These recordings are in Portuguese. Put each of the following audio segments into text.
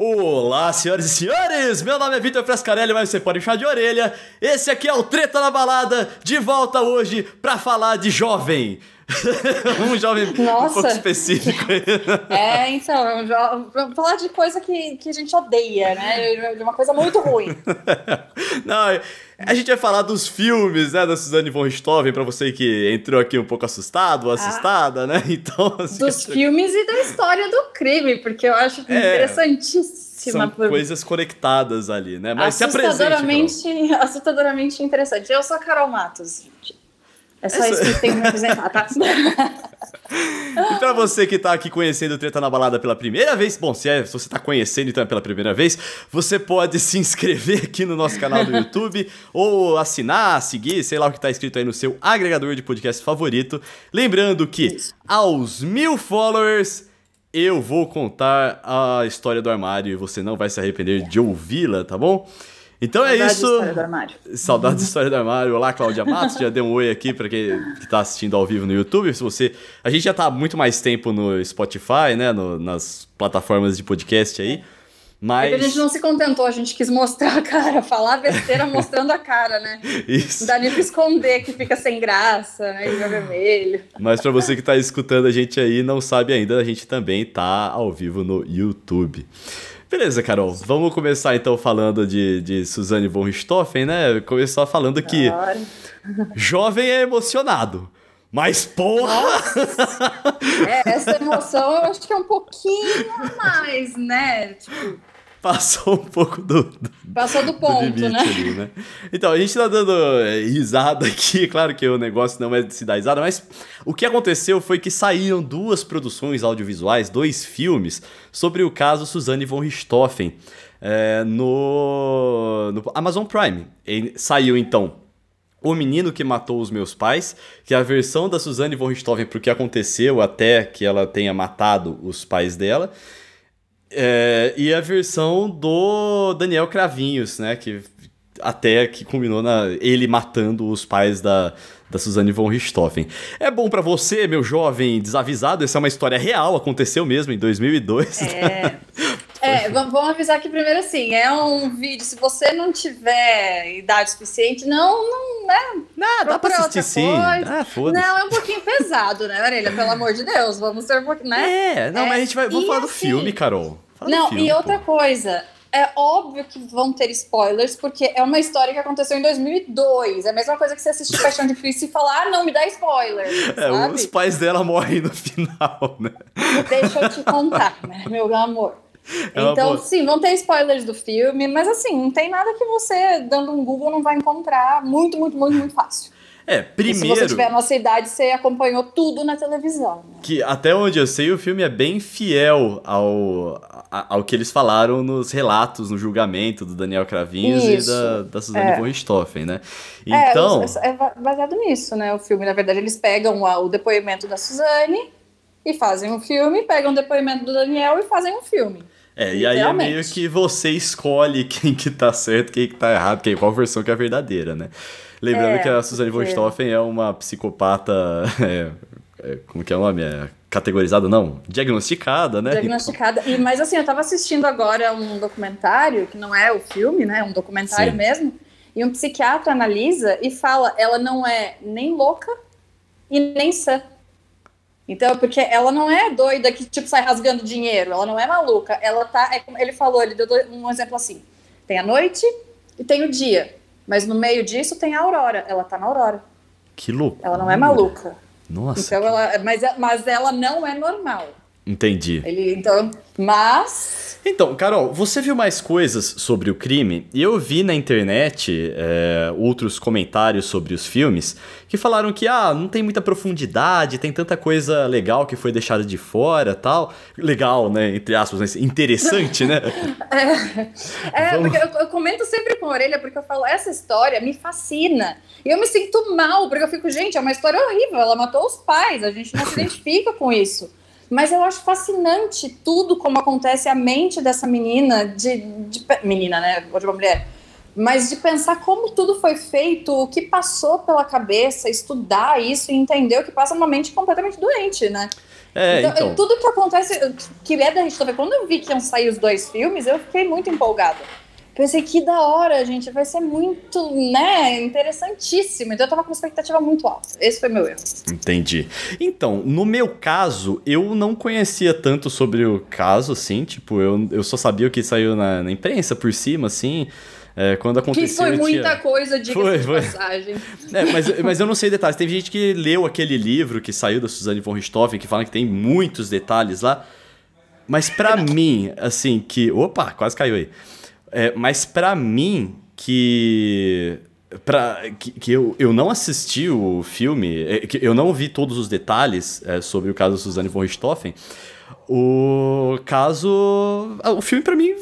Olá, senhoras e senhores! Meu nome é Vitor Frescarelli, mas você pode chamar de orelha. Esse aqui é o Treta na Balada, de volta hoje pra falar de jovem. um jovem Nossa. um pouco específico. é, então, vamos falar de coisa que, que a gente odeia, né? De uma coisa muito ruim. Não, a gente vai falar dos filmes, né, da Suzane von Richthofen, pra você que entrou aqui um pouco assustado ou assustada, ah, né? Então, assim, dos filmes e da história do crime, porque eu acho é, interessantíssimo. São por... coisas conectadas ali, né? Mas se apresente, assustadoramente interessante. Eu sou a Carol Matos, gente. É só Essa... isso que tem que me apresentar, tá? e pra você que tá aqui conhecendo o Treta na Balada pela primeira vez, bom, se, é, se você tá conhecendo então é pela primeira vez, você pode se inscrever aqui no nosso canal do YouTube, ou assinar, seguir, sei lá o que tá escrito aí no seu agregador de podcast favorito. Lembrando que isso. aos mil followers eu vou contar a história do armário e você não vai se arrepender de ouvi-la, tá bom? Então é Saudade é isso. Saudade história do armário. Saudade de história do armário. Olá, Cláudia Matos. já deu um oi aqui para quem está assistindo ao vivo no YouTube. Se você, a gente já está há muito mais tempo no Spotify, né, no, nas plataformas de podcast aí. Mas... É a gente não se contentou, a gente quis mostrar a cara, falar besteira mostrando a cara, né? Isso. Não dá nem pra esconder que fica sem graça, né? E vermelho. Mas para você que está escutando a gente aí não sabe ainda, a gente também tá ao vivo no YouTube. Beleza, Carol. Vamos começar então falando de, de Suzane von Richthofen, né? Começar falando que jovem é emocionado. Mas porra! É, essa emoção eu acho que é um pouquinho a mais, né? Tipo, passou um pouco do. do passou do ponto, do né? Ali, né? Então, a gente tá dando é, risada aqui, claro que o negócio não é de se dar risada, mas o que aconteceu foi que saíram duas produções audiovisuais, dois filmes, sobre o caso Suzanne von Richthofen é, no, no Amazon Prime. E saiu então. O Menino que Matou os Meus Pais, que é a versão da Suzanne von Richthofen pro que aconteceu até que ela tenha matado os pais dela. É, e a versão do Daniel Cravinhos, né? Que até que culminou na ele matando os pais da, da Suzane von Richthofen. É bom para você, meu jovem desavisado, essa é uma história real, aconteceu mesmo em 2002. É. É, vamos avisar aqui primeiro assim, é um vídeo, se você não tiver idade suficiente, não, não, né? Não, dá pra assistir sim. Ah, foda-se. Não, é um pouquinho pesado, né, Marília? Pelo amor de Deus, vamos ter um pouquinho, né? É, não, é, mas a gente vai, vamos falar assim, do filme, Carol. Fala não, filme, e outra pô. coisa, é óbvio que vão ter spoilers, porque é uma história que aconteceu em 2002. É a mesma coisa que você assistir Paixão de Cristo e falar, ah, não, me dá spoiler. É, os pais dela morrem no final, né? Deixa eu te contar, né, meu amor. É então, sim, vão ter spoilers do filme, mas assim, não tem nada que você, dando um Google, não vai encontrar muito, muito, muito, muito fácil. É, primeiro. E se você tiver a nossa idade, você acompanhou tudo na televisão. Né? Que até onde eu sei, o filme é bem fiel ao, ao que eles falaram nos relatos, no julgamento do Daniel Cravinhos Isso. e da, da Suzane é. von Richthofen, né? É, então. É, é baseado nisso, né? O filme, na verdade, eles pegam o depoimento da Suzane e fazem um filme, pegam o depoimento do Daniel e fazem um filme. É, e aí é meio que você escolhe quem que tá certo, quem que tá errado, quem, qual versão que é verdadeira, né? Lembrando é, que a Suzane von Stoffen é uma psicopata. É, é, como que é o nome? É categorizada, não? Diagnosticada, né? Diagnosticada. E, mas assim, eu tava assistindo agora um documentário, que não é o filme, né? Um documentário Sim. mesmo. E um psiquiatra analisa e fala: ela não é nem louca e nem sã. Então, porque ela não é doida que, tipo, sai rasgando dinheiro, ela não é maluca. Ela tá. É, ele falou, ele deu um exemplo assim: tem a noite e tem o dia. Mas no meio disso tem a Aurora. Ela tá na Aurora. Que louco. Ela não é maluca. Nossa. Então ela, mas, mas ela não é normal. Entendi. Ele, então, mas. Então, Carol, você viu mais coisas sobre o crime? E eu vi na internet é, outros comentários sobre os filmes que falaram que, ah, não tem muita profundidade, tem tanta coisa legal que foi deixada de fora tal. Legal, né? Entre aspas, mas interessante, né? é, é porque eu, eu, comento sempre com a orelha, porque eu falo, essa história me fascina. E eu me sinto mal, porque eu fico, gente, é uma história horrível, ela matou os pais, a gente não se identifica com isso. Mas eu acho fascinante tudo como acontece a mente dessa menina, de, de menina, né? Ou de uma mulher, mas de pensar como tudo foi feito, o que passou pela cabeça, estudar isso e entender o que passa numa mente completamente doente, né? É, então, então. tudo que acontece, que é da Richthofen, quando eu vi que iam sair os dois filmes, eu fiquei muito empolgada. Pensei que da hora, gente, vai ser muito, né, interessantíssimo. Então eu tava com uma expectativa muito alta. Esse foi meu erro. Entendi. Então, no meu caso, eu não conhecia tanto sobre o caso, assim, tipo, eu, eu só sabia o que saiu na, na imprensa por cima, assim. É, quando aconteceu. Que foi muita tinha... coisa, de foi, foi. passagem. É, mas, mas eu não sei detalhes. Teve gente que leu aquele livro que saiu da Suzanne von Richthofen, que fala que tem muitos detalhes lá. Mas para mim, assim, que. Opa, quase caiu aí. É, mas para mim, que. Pra, que, que eu, eu não assisti o filme, é, que eu não vi todos os detalhes é, sobre o caso da Suzanne von Richthofen. O caso. O filme para mim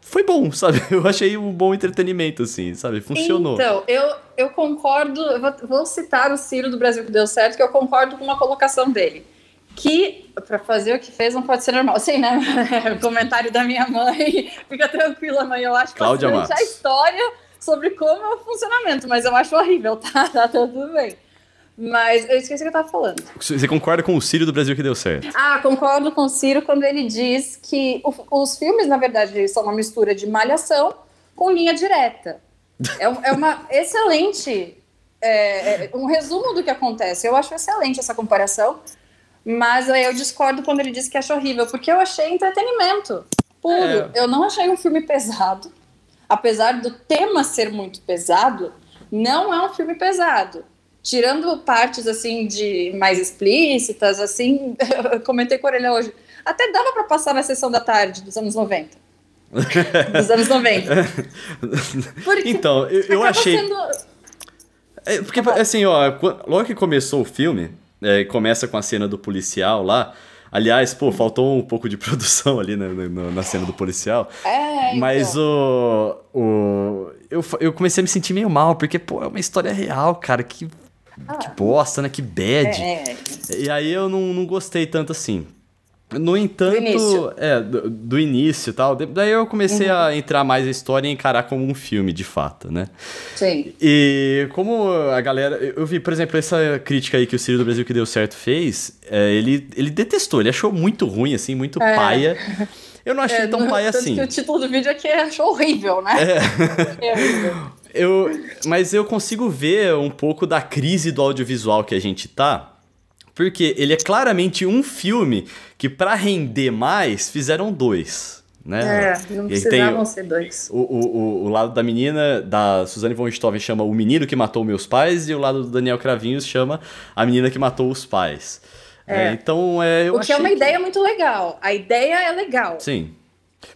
foi bom, sabe? Eu achei um bom entretenimento, assim, sabe? Funcionou. Então, eu, eu concordo, vou citar o Ciro do Brasil que deu certo, que eu concordo com uma colocação dele. Que para fazer o que fez não pode ser normal. Sim, né? o comentário da minha mãe. Fica tranquila, mãe. Eu acho Cláudia bastante a história sobre como é o funcionamento, mas eu acho horrível, tá? Tá tudo bem. Mas eu esqueci o que eu tava falando. Você concorda com o Ciro do Brasil que deu certo? Ah, concordo com o Ciro quando ele diz que os filmes, na verdade, são uma mistura de malhação com linha direta. É, é uma excelente. É, é, um resumo do que acontece. Eu acho excelente essa comparação. Mas eu discordo quando ele diz que acha horrível, porque eu achei entretenimento puro. É. Eu não achei um filme pesado. Apesar do tema ser muito pesado, não é um filme pesado tirando partes assim de mais explícitas, assim, eu comentei com a Orelha hoje, até dava para passar na sessão da tarde dos anos 90. dos anos 90. Porque então, eu, eu achei. Sendo... É, porque, assim, ó, logo que começou o filme, é, começa com a cena do policial lá. Aliás, pô, faltou um pouco de produção ali na, na, na cena do policial. É, então. Mas o. o eu, eu comecei a me sentir meio mal, porque, pô, é uma história real, cara. Que ah. Que bosta, né? Que bad. É, é. E aí eu não, não gostei tanto assim. No entanto, do início. é, do, do início e tal, daí eu comecei uhum. a entrar mais na história e encarar como um filme, de fato, né? Sim. E como a galera. Eu vi, por exemplo, essa crítica aí que o Ciro do Brasil que deu certo fez, é, ele, ele detestou, ele achou muito ruim, assim, muito é. paia. Eu não achei é, tão paia assim. Que o título do vídeo aqui é achou horrível, né? É. é horrível. Eu, mas eu consigo ver um pouco da crise do audiovisual que a gente tá. Porque ele é claramente um filme que, para render mais, fizeram dois. Né? É, não precisavam ser dois. O, o, o, lado da menina, da Suzane von Richthofen, chama O Menino que Matou Meus Pais, e o lado do Daniel Cravinhos chama A Menina que Matou os Pais. É. É, então, é, eu o que é uma que... ideia muito legal. A ideia é legal. Sim.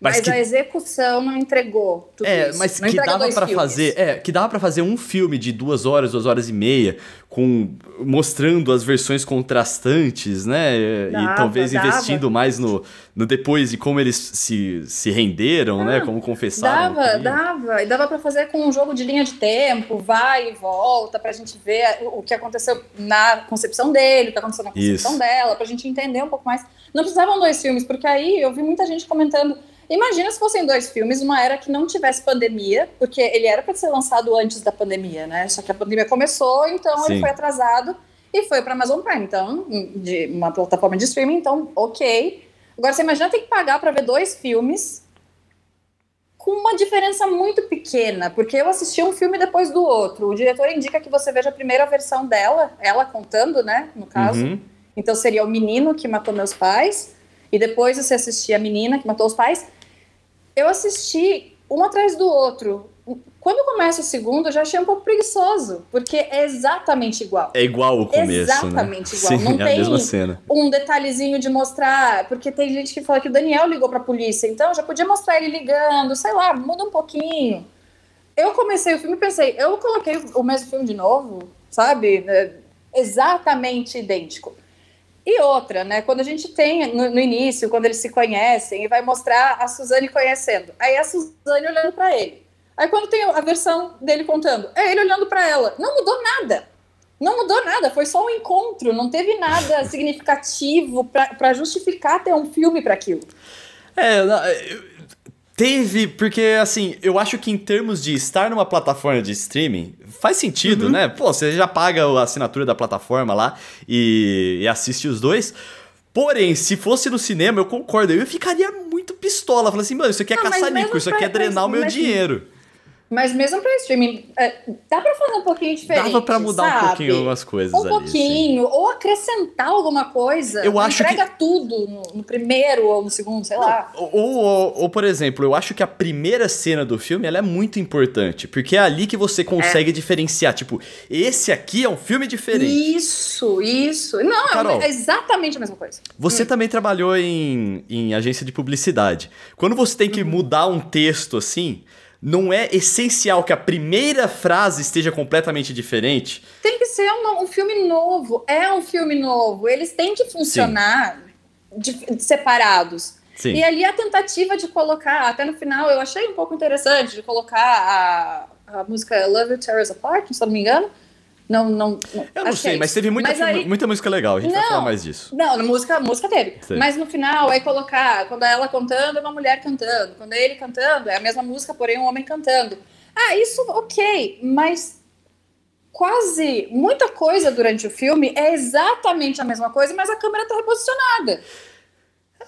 Mas, mas que... a execução não entregou tudo é, isso. Mas não que dava para fazer, é, que dava para fazer um filme de duas horas, duas horas e meia, com mostrando as versões contrastantes, né? Dava, e talvez dava. investindo mais no, no depois de como eles se, se renderam, né? ah, né? Como confessaram. Dava, dava. E dava para fazer com um jogo de linha de tempo, vai e volta, pra gente ver o que aconteceu na concepção dele, o que aconteceu na concepção Isso. dela, pra gente entender um pouco mais. Não precisavam dois filmes, porque aí eu vi muita gente comentando Imagina se fossem dois filmes, uma era que não tivesse pandemia, porque ele era para ser lançado antes da pandemia, né? Só que a pandemia começou, então Sim. ele foi atrasado e foi para Amazon Prime, então, de uma plataforma de streaming, então, ok. Agora você imagina ter que pagar para ver dois filmes com uma diferença muito pequena, porque eu assisti um filme depois do outro. O diretor indica que você veja a primeira versão dela, ela contando, né, no caso. Uhum. Então seria o menino que matou meus pais, e depois você assistia a menina que matou os pais eu assisti um atrás do outro. Quando começa o segundo, eu já achei um pouco preguiçoso, porque é exatamente igual. É igual o começo, né? Exatamente né? igual. Sim, Não é tem um detalhezinho de mostrar, porque tem gente que fala que o Daniel ligou pra polícia, então já podia mostrar ele ligando, sei lá, muda um pouquinho. Eu comecei o filme e pensei, eu coloquei o mesmo filme de novo, sabe? É exatamente idêntico. E outra, né? Quando a gente tem no, no, início, quando eles se conhecem, e vai mostrar a Suzane conhecendo. Aí a Suzane olhando para ele. Aí quando tem a versão dele contando, é ele olhando para ela. Não mudou nada. Não mudou nada, foi só um encontro, não teve nada significativo para justificar ter um filme para aquilo. É, Teve, porque assim, eu acho que em termos de estar numa plataforma de streaming, faz sentido, uhum. né? Pô, você já paga a assinatura da plataforma lá e, e, assiste os dois. Porém, se fosse no cinema, eu concordo, eu ficaria muito pistola. Falando assim, mano, isso aqui é caça-nico, isso aqui é drenar o meu dinheiro. Mas mesmo para streaming, é, dá para fazer um pouquinho diferente. Dava para mudar sabe? um pouquinho algumas coisas um ali. Um pouquinho, sim. ou acrescentar alguma coisa. Eu acho entrega que... tudo no, no, primeiro ou no segundo, sei lá. Ou, ou, ou, por exemplo, eu acho que a primeira cena do filme ela é muito importante, porque é ali que você consegue é. diferenciar. Tipo, esse aqui é um filme diferente. Isso, isso. Não, é Carol, é exatamente a mesma coisa. Você hum. também trabalhou em, em agência de publicidade. Quando você tem que uhum. mudar um texto assim não é essencial que a primeira frase esteja completamente diferente? Tem que ser um, um filme novo. É um filme novo. Eles têm que funcionar de, separados. Sim. E ali a tentativa de colocar, até no final, eu achei um pouco interessante de colocar a, a música Love You Tear Us Apart, se não me engano não, não, eu não sei, mas teve muita, mas aí... muita música legal, a gente não, vai falar mais disso. Não, música, música teve. Mas no final, aí colocar, quando é ela cantando, é uma mulher cantando. Quando é ele cantando, é a mesma música, porém um homem cantando. Ah, isso ok, mas quase muita coisa durante o filme é exatamente a mesma coisa, mas a câmera tá reposicionada.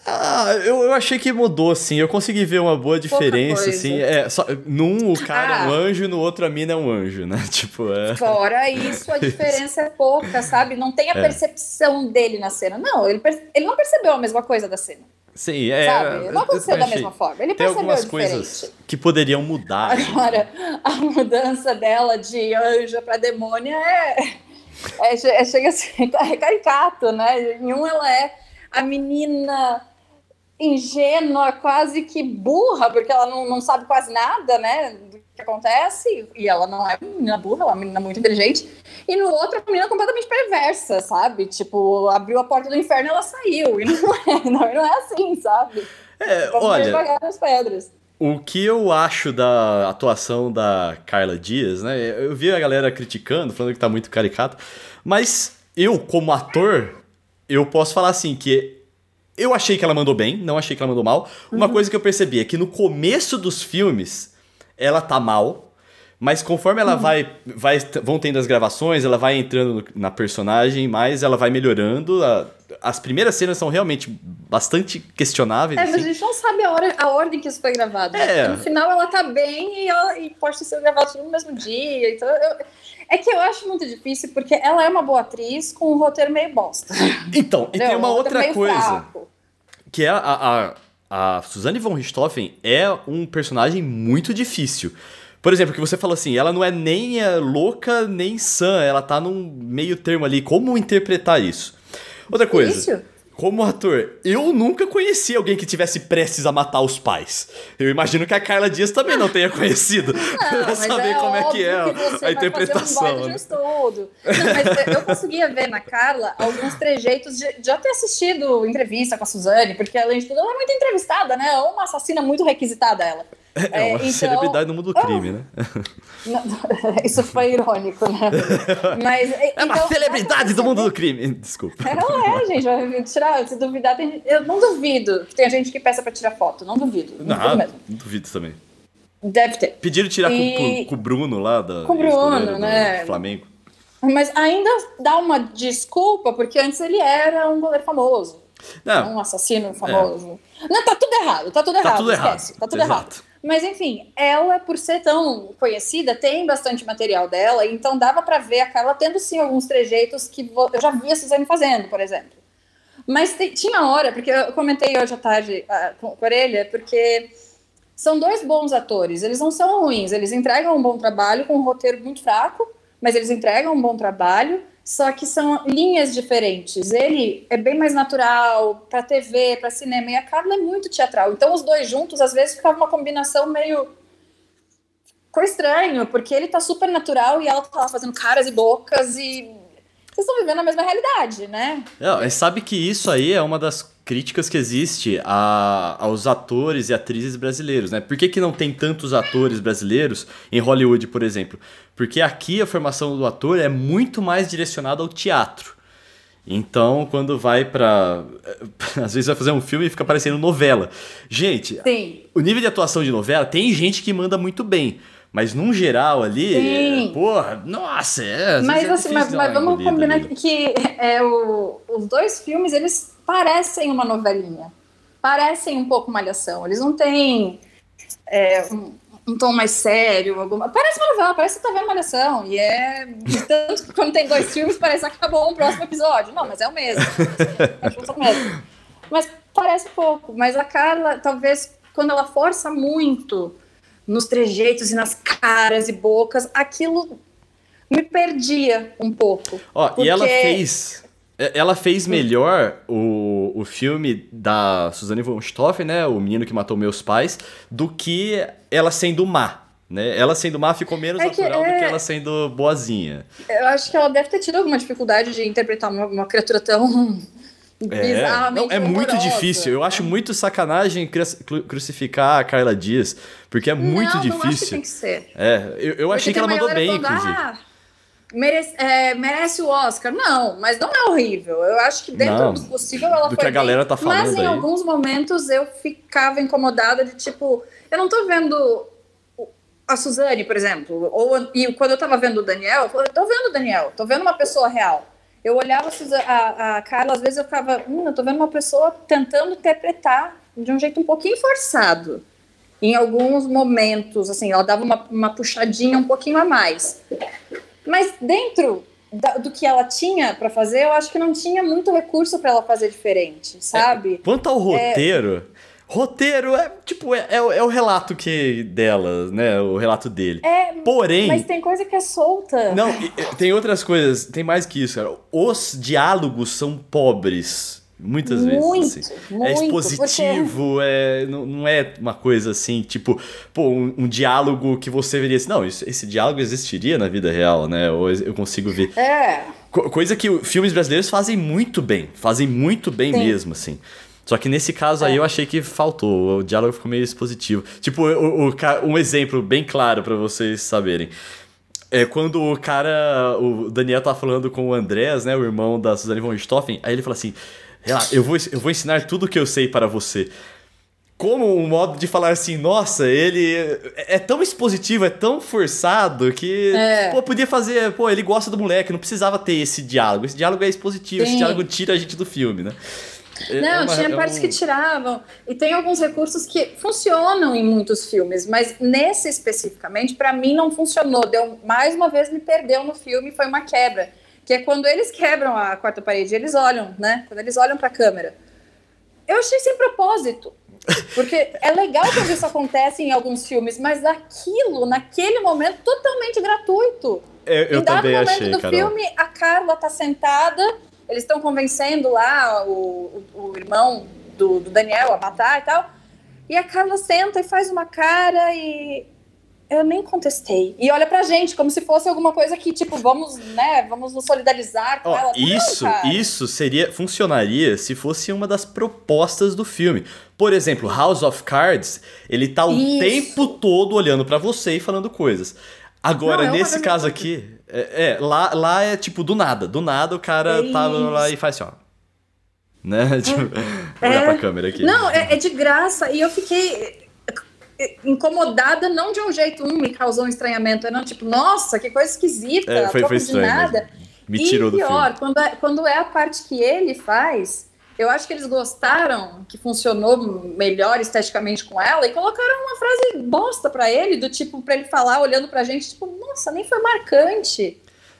Ah, eu, eu achei que mudou, assim. Eu consegui ver uma boa diferença, assim. É, só, num o cara ah. é um ah. anjo, no outro a mina é um anjo, né? Tipo, é... Fora isso, a diferença é pouca, sabe? Não tem a é. percepção dele na cena. Não, ele, ele não percebeu a mesma coisa da cena. Sim, é. Sabe? Não aconteceu da mesma forma. Ele tem percebeu algumas coisas que poderiam mudar. Agora, a mudança dela de anjo para demônia é, é, é, chega a ser é caricato, né? Em um ela é a menina ingênua, quase que burra, porque ela não, não sabe quase nada, né, do que acontece, e ela não é uma menina burra, ela é uma menina muito inteligente, e no outro uma menina completamente perversa, sabe, tipo, abriu a porta do inferno e ela saiu, e não é, não, não é assim, sabe? É, olha... nas pedras. O que eu acho da atuação da Carla Dias, né? Eu vi a galera criticando, falando que tá muito caricato, mas eu, como ator, eu posso falar assim, que eu achei que ela mandou bem, não achei que ela mandou mal. Uma uhum. coisa que eu percebi é que no começo dos filmes ela tá mal, mas conforme ela uhum. vai, vai vão tendo as gravações, ela vai entrando na personagem, mais ela vai melhorando. A, as primeiras cenas são realmente bastante questionáveis. É, assim. mas a gente não sabe a, hora, a ordem que isso foi gravado. É. No final ela tá bem e, ela, e pode ser gravado tudo no mesmo dia. Então eu, é que eu acho muito difícil, porque ela é uma boa atriz com um roteiro meio bosta. Então, e tem uma outra coisa. Fraco que é a, a, a Suzanne von Richthofen é um personagem muito difícil. Por exemplo, que você falou assim, ela não é nem é louca nem sã, ela tá num meio termo ali. Como interpretar isso? Outra coisa. Isso? Como ator, eu nunca conheci alguém que tivesse prestes a matar os pais. Eu imagino que a Carla Dias também não tenha conhecido. Não, pra saber é como é que é que a interpretação. Um né? Não, mas eu conseguia ver na Carla alguns trejeitos de já ter assistido entrevista com a Suzane, porque além de tudo, ela é muito entrevistada, né? Uma assassina muito requisitada ela. É, uma então, celebridade no mundo do crime, né? Não, isso foi irônico, né? Mas, é então, uma celebridade do mundo do crime. Desculpa. Ela é, gente. Vai tirar, se duvidar, tem, eu não duvido que tem gente que peça pra tirar foto. Não duvido. Não, não, não duvido também. Deve ter. Pediram tirar e... com, o Bruno lá da. Com o Bruno, né? Flamengo. Mas ainda dá uma desculpa, porque antes ele era um goleiro famoso. Não. Um assassino famoso. É. Não, tá tudo errado, tá tudo tá errado. Tá tudo esquece. Errado. Tá tudo Exato. errado. Mas enfim, ela, por ser tão conhecida, tem bastante material dela, então dava para ver a Carla tendo sim alguns trejeitos que eu já vi a Suzane fazendo, por exemplo. Mas tinha hora, porque eu comentei hoje à tarde uh, com, com a Orelha, porque são dois bons atores, eles não são ruins, eles entregam um bom trabalho com um roteiro muito fraco, mas eles entregam um bom trabalho só que são linhas diferentes. Ele é bem mais natural para TV, para cinema, e a Carla é muito teatral. Então, os dois juntos, às vezes, ficava uma combinação meio. Ficou estranho, porque ele tá super natural e ela tá lá fazendo caras e bocas e. Vocês estão vivendo a mesma realidade, né? É, sabe que isso aí é uma das críticas que existe a, aos atores e atrizes brasileiros, né? Por que, que não tem tantos atores brasileiros em Hollywood, por exemplo? Porque aqui a formação do ator é muito mais direcionada ao teatro. Então, quando vai pra. Às vezes vai fazer um filme e fica parecendo novela. Gente, Sim. o nível de atuação de novela tem gente que manda muito bem. Mas num geral ali, é, porra, nossa, é. Mas é assim, mas, mas vamos combinar ali. que é, o, os dois filmes, eles parecem uma novelinha. Parecem um pouco malhação. Eles não têm é, um, um, tom mais sério. Alguma... Parece uma novela, parece que tá vendo malhação. E é. Tanto que quando tem dois filmes, parece que acabou um próximo episódio. Não, mas é o mesmo. É o mesmo. Mas parece pouco. Mas a Carla, talvez, quando ela força muito nos trejeitos e nas caras e bocas, aquilo me perdia um pouco. Ó, porque... e ela fez. É, ela fez melhor o, o filme da Suzanne von Stoffen, né? O menino que matou meus pais, do que ela sendo má. Né? Ela sendo má ficou menos é natural é... do que ela sendo boazinha. Eu acho que ela deve ter tido alguma dificuldade de interpretar uma, uma criatura tão é, não, é muito difícil. Eu acho muito sacanagem crucificar a Carla Dias, porque é muito não, difícil. Não acho que tem que ser. É, eu, eu achei que ela mandou bem, toda, inclusive. Ah, merece, é, merece, o Oscar. Não, mas não é horrível. Eu acho que dentro não, do possível ela do foi. que a galera tá falando. Mas em aí. alguns momentos eu ficava incomodada de tipo, eu não tô vendo a Suzane, por exemplo, ou e quando eu tava vendo o Daniel, eu tô vendo o Daniel, tô vendo uma pessoa real. Eu olhava a, a Carla, às vezes eu ficava, hum, eu tô vendo uma pessoa tentando interpretar de um jeito um pouquinho forçado. Em alguns momentos, assim, ela dava uma, uma puxadinha um pouquinho a mais. Mas dentro da, do que ela tinha para fazer, eu acho que não tinha muito recurso para ela fazer diferente, sabe? É, quanto ao roteiro, é, Roteiro é, tipo, é, é, é, o relato que dela, né? O relato dele. É, Porém. Mas tem coisa que é solta. Não, tem outras coisas, tem mais que isso, cara. Os diálogos são pobres. Muitas muito, vezes. Assim. Muito, é expositivo, porque... é, não, não é uma coisa assim, tipo, pô, um, um diálogo que você veria assim, não, isso, esse diálogo existiria na vida real, né? Ou eu consigo ver. É. Co coisa que filmes brasileiros fazem muito bem, fazem muito bem Sim. mesmo, assim. Só que nesse caso é. aí eu achei que faltou. O diálogo ficou meio expositivo. Tipo, o, o um exemplo bem claro para vocês saberem. É quando o cara, o Daniel tá falando com o Andrés, né, o irmão da Suzane von Stoffen, aí ele fala assim: eu vou, eu vou ensinar tudo o que eu sei para você. Como um modo de falar assim, nossa, ele é, é tão expositivo, é tão forçado que, é. pô, podia fazer, pô, ele gosta do moleque, não precisava ter esse diálogo. Esse diálogo é expositivo, Sim. esse diálogo tira a gente do filme, né? É, não, é uma, tinha é partes um... que tiravam. E tem alguns recursos que funcionam em muitos filmes, mas nesse especificamente, para mim, não funcionou. Deu, mais uma vez me perdeu no filme, foi uma quebra. Que é quando eles quebram a quarta parede, eles olham, né? Quando eles olham para a câmera. Eu achei sem propósito. Porque é legal quando isso acontece em alguns filmes, mas aquilo, naquele momento, totalmente gratuito. Eu, eu também momento achei, do Carol. filme, a Carla tá sentada eles estão convencendo lá o, o, o irmão do, do, Daniel a matar e tal. E a Carla senta e faz uma cara e eu nem contestei. E olha pra gente, como se fosse alguma coisa que, tipo, vamos, né, vamos nos solidarizar com oh, ela. Isso, Não, isso seria, funcionaria se fosse uma das propostas do filme. Por exemplo, House of Cards, ele tá o isso. tempo todo olhando para você e falando coisas. Agora, Não, é nesse caso aqui, é, é, lá, lá é tipo do nada. Do nada o cara é tá lá e faz assim, ó. Né? Tipo, é, olha pra câmera aqui. Não, é, é, de graça. E eu fiquei incomodada, não de um jeito, um, me causou um estranhamento. Não, tipo, nossa, que coisa esquisita. É, foi, foi estranho. Nada. Me tirou e do pior, filme. Quando é, quando é a parte que ele faz eu acho que eles gostaram, que funcionou melhor esteticamente com ela, e colocaram uma frase bosta para ele, do tipo, para ele falar olhando pra gente, tipo, nossa, nem foi marcante.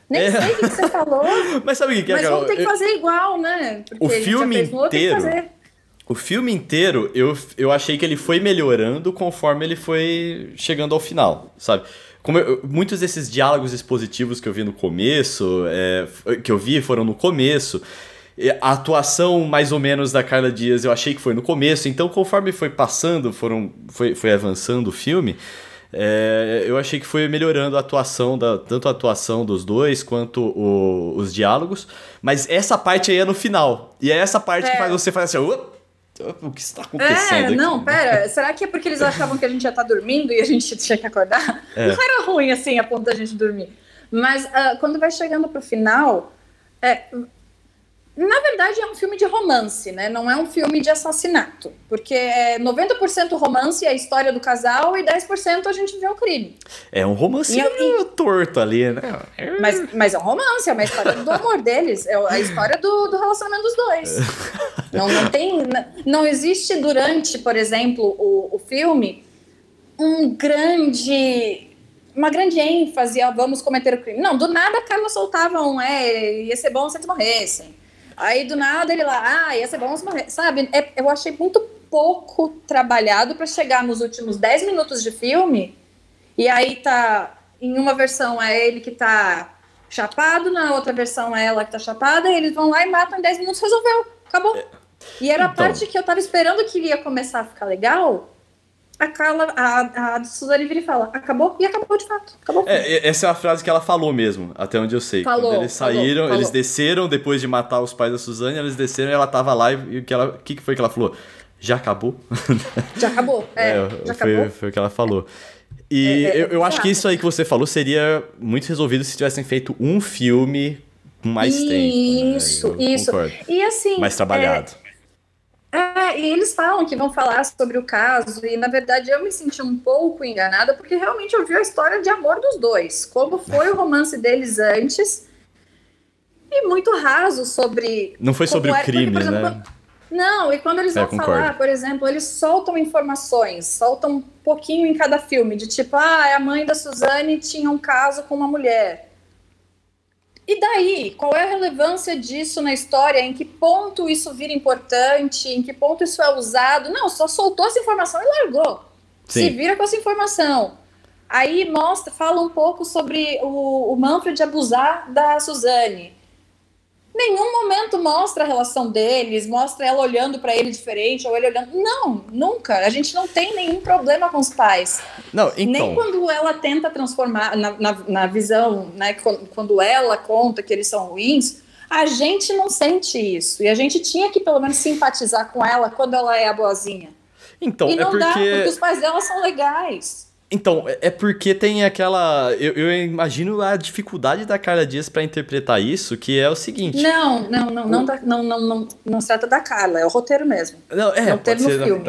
Nem é. sei o que, você falou. Mas sabe o que, é, Mas vamos ter que fazer igual, né? Porque o filme inteiro. O filme inteiro, eu, eu achei que ele foi melhorando conforme ele foi chegando ao final, sabe? Como eu, muitos desses diálogos expositivos que eu vi no começo, é, que eu vi foram no começo, a atuação, mais ou menos, da Carla Dias, eu achei que foi no começo. Então, conforme foi passando, foram, foi, foi avançando o filme, é, eu achei que foi melhorando a atuação, da, tanto a atuação dos dois quanto o, os diálogos. Mas essa parte aí é no final. E é essa parte é. que faz você fazer assim, o que está acontecendo? É, aqui? não, pera. Será que é porque eles achavam que a gente já tá dormindo e a gente tinha que acordar? É. Não era ruim assim a ponto da gente dormir. Mas uh, quando vai chegando pro final, é, Na verdade, é um filme de romance, né? Não é um filme de assassinato. Porque é 90% romance é a história do casal e 10% a gente vê o crime. É um romance e, torto ali, né? Mas, mas é um romance, é uma história do amor deles. É a história do, do relacionamento dos dois. Não, não tem. Não existe durante, por exemplo, o, o filme um grande uma grande ênfase a vamos cometer o crime. Não, do nada a Carla soltava um é, ia ser bom se eles morressem. Aí do nada ele lá, ah, ia ser bom se morrer. Sabe? É, eu achei muito pouco trabalhado para chegar nos últimos 10 minutos de filme. E aí tá. Em uma versão é ele que tá chapado, na outra versão é ela que tá chapada, e eles vão lá e matam em 10 minutos, resolveu, acabou. É. E era então, a parte que eu tava esperando que ia começar a ficar legal, a Carla, a, a Suzane vira e fala, acabou, e acabou de fato. Acabou. É, essa é a frase que ela falou mesmo, até onde eu sei. Falou, Quando eles saíram, falou, eles desceram, depois de matar os pais da Suzane, eles desceram e ela tava lá e o que, ela, que, que foi que ela falou? Já acabou? Já acabou, é, é já foi, acabou. foi o que ela falou. E é, é, eu, eu acho que isso aí que você falou seria muito resolvido se tivessem feito um filme com mais isso, tempo. Isso, né? isso. E assim. Mais trabalhado. É, é, e eles falam que vão falar sobre o caso, e na verdade eu me senti um pouco enganada, porque realmente eu vi a história de amor dos dois, como foi o romance deles antes, e muito raso sobre. Não foi sobre o crime, porque, exemplo, né? Não, e quando eles é, vão concordo. falar, por exemplo, eles soltam informações, soltam um pouquinho em cada filme, de tipo, ah, a mãe da Suzane tinha um caso com uma mulher. E daí, qual é a relevância disso na história? Em que ponto isso vira importante? Em que ponto isso é usado? Não, só soltou essa informação e largou. Sim. Se vira com essa informação. Aí mostra, fala um pouco sobre o, o Manfred abusar da Suzane nenhum momento mostra a relação deles, mostra ela olhando para ele diferente, ou ele olhando. Não, nunca. A gente não tem nenhum problema com os pais. Não, então... Nem quando ela tenta transformar, na, na, na visão, né, quando ela conta que eles são ruins, a gente não sente isso. E a gente tinha que pelo menos simpatizar com ela quando ela é a boazinha. Então, e é não é porque... dá, porque os pais dela são legais. Então, é, é porque tem aquela. Eu, eu imagino a dificuldade da Carla Dias para interpretar isso, que é o seguinte. Não, não, não, não, não, não, não, não se trata da Carla, é o roteiro mesmo. Não, é, não ter no ser, filme.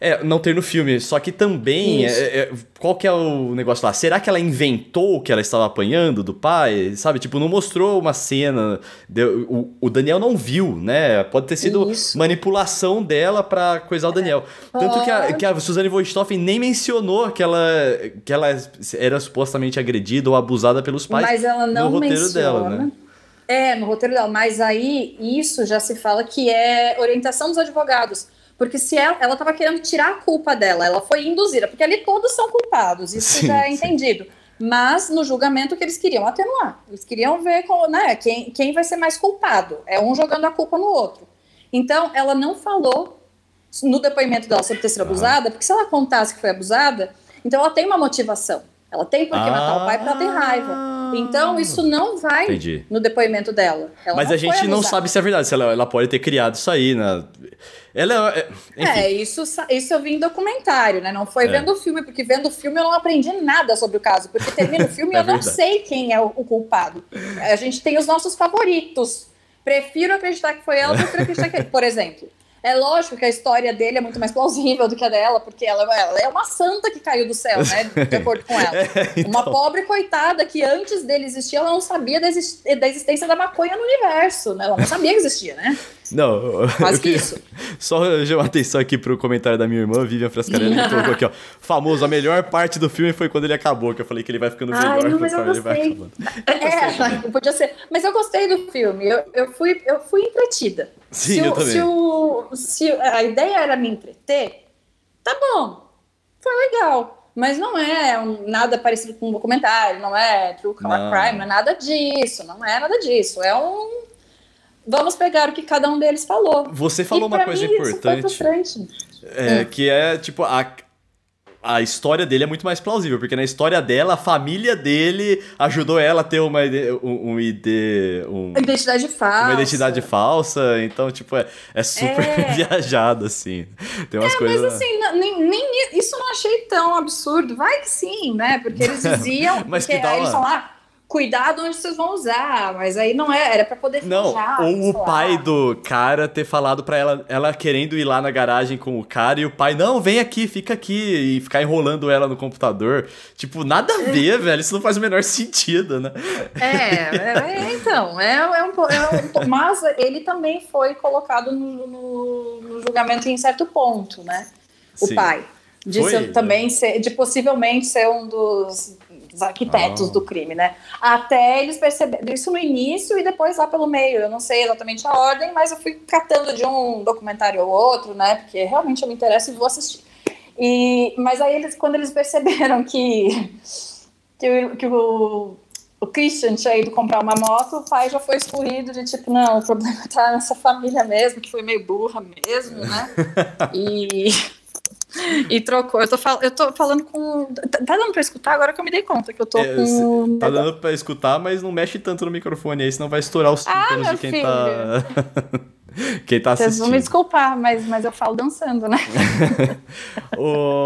É, não ter no filme. Só que também. É, é, qual que é o negócio lá? Será que ela inventou que ela estava apanhando do pai? Sabe? Tipo, não mostrou uma cena. Deu, o, o Daniel não viu, né? Pode ter sido isso. manipulação dela para coisar o Daniel. É. Tanto que a, que a Suzane Vostoffen nem mencionou que ela que ela era supostamente agredida ou abusada pelos pais mas ela não no roteiro menciona. dela, né? É, no roteiro dela, mas aí isso já se fala que é orientação dos advogados. Porque se ela estava querendo tirar a culpa dela, ela foi induzida, porque ali todos são culpados, isso sim, já é sim. entendido. Mas no julgamento que eles queriam atenuar, eles queriam ver né, quem, quem vai ser mais culpado. É um jogando a culpa no outro. Então, ela não falou no depoimento dela sobre ter sido abusada, porque se ela contasse que foi abusada, então ela tem uma motivação. Ela tem por que ah, matar o pai porque ela tem raiva. Então isso não vai entendi. no depoimento dela. Ela Mas a gente não sabe se é verdade, se ela, ela pode ter criado isso aí, né? Ela é, é, isso, isso eu vi em documentário, né? Não foi é. vendo o filme, porque vendo o filme eu não aprendi nada sobre o caso, porque termina o filme é eu não sei quem é o, o, culpado. A gente tem os nossos favoritos. Prefiro acreditar que foi ela do que acreditar que, por exemplo, é lógico que a história dele é muito mais plausível do que a dela, porque ela, ela é uma santa que caiu do céu, né? De acordo com ela. É, então... Uma pobre coitada que antes dele existir, ela não sabia da, da existência da maconha no universo, né? Ela não sabia que existia, né? Não, Quase que isso. Só chamar atenção aqui pro comentário da minha irmã, Vivian Frascarelli, que colocou aqui, ó. Famoso, a melhor parte do filme foi quando ele acabou, que eu falei que ele vai ficando melhor. Ai, não, mas eu gostei. É, podia ser. Mas eu gostei do filme. Eu, eu, fui, eu fui entretida. Sim, se eu o, também. Se, o, se a ideia era me entreter, tá bom. Foi legal. Mas não é um, nada parecido com um documentário, não é true crime, não é nada disso, não é nada disso. É um vamos pegar o que cada um deles falou. Você falou uma coisa mim, importante. É, hum. Que é, tipo, a, a história dele é muito mais plausível, porque na história dela, a família dele ajudou ela a ter uma, um, um ID. Um, identidade falsa. Uma identidade falsa, então, tipo, é, é super é. viajado, assim. Tem umas é, coisas. Mas assim, nem, nem isso eu não achei tão absurdo. Vai que sim, né? Porque eles diziam. mas que, que dá eles uma... falam, ah, cuidado onde vocês vão usar, mas aí não é, era para poder Não, viajar, ou o pai do cara ter falado para ela, ela querendo ir lá na garagem com o cara e o pai, não, vem aqui, fica aqui e ficar enrolando ela no computador. Tipo, nada a ver, velho, isso não faz o menor sentido, né? É, é, é então, é, é, um, é um, mas ele também foi colocado no, no, no julgamento em certo ponto, né? O Sim. pai. De foi, também ser, de possivelmente ser um dos dos arquitetos ah. do crime, né? Até eles perceberam isso no início e depois lá pelo meio. Eu não sei exatamente a ordem, mas eu fui catando de um documentário ou outro, né? Porque realmente eu me interesso e vou assistir. E, mas aí eles, quando eles perceberam que, que, que o, o Christian tinha ido comprar uma moto, o pai já foi excluído de tipo, não, o problema tá nessa família mesmo, que foi meio burra mesmo, né? E e trocou. Eu tô, fal eu tô falando com. Tá, tá dando pra escutar agora que eu me dei conta que eu tô é, com. Tá dando pra escutar, mas não mexe tanto no microfone aí, senão vai estourar os ah, tímpanos ah, de quem filho. tá. quem tá assistindo. Vocês vão me desculpar, mas, mas eu falo dançando, né? o...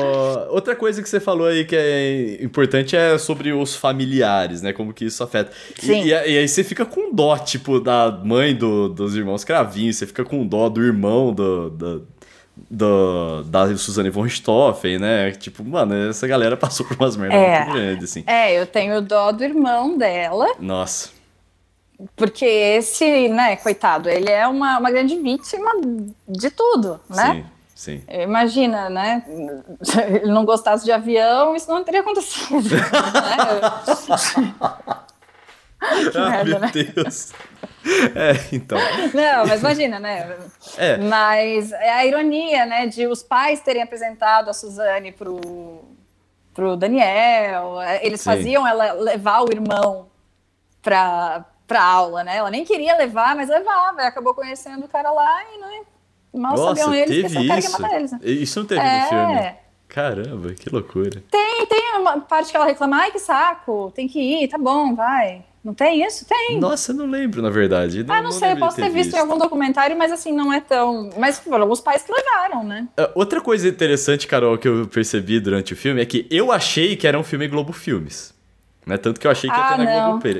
Outra coisa que você falou aí que é importante é sobre os familiares, né? Como que isso afeta. Sim. E, e, e aí você fica com dó, tipo, da mãe do, dos irmãos Cravinhos, você fica com dó do irmão do, do do, da Suzane von Richthofen, né? Tipo, mano, essa galera passou por umas merdas é, muito grandes, assim. É, eu tenho dó do irmão dela. Nossa. Porque esse, né, coitado, ele é uma, uma grande vítima de tudo, né? Sim. Sim. Imagina, né? Se ele não gostasse de avião, isso não teria acontecido. né? que ah, merda, meu né? Deus. É, então. Não, mas imagina, né? É. Mas é a ironia, né, de os pais terem apresentado a Suzane pro, pro Daniel. É, eles Sim. faziam ela levar o irmão pra, pra aula, né? Ela nem queria levar, mas levava. Acabou conhecendo o cara lá e não, mal Nossa, sabiam eles que esse cara isso? eles. Né? Isso não teve é. no filme. Caramba, que loucura. Tem, tem uma parte que ela reclama, ai que saco, tem que ir, tá bom, vai. Não tem isso? Tem. Nossa, eu não lembro, na verdade. Não, ah, não, não sei, eu posso ter, ter visto, visto, em algum documentário, mas assim, não é tão. Mas foram os pais que levaram, né? Uh, outra coisa interessante, Carol, que eu percebi durante o filme é que eu achei que era um filme Globo Filmes. Né? Tanto que eu achei que ah, ia ter na Globo Play.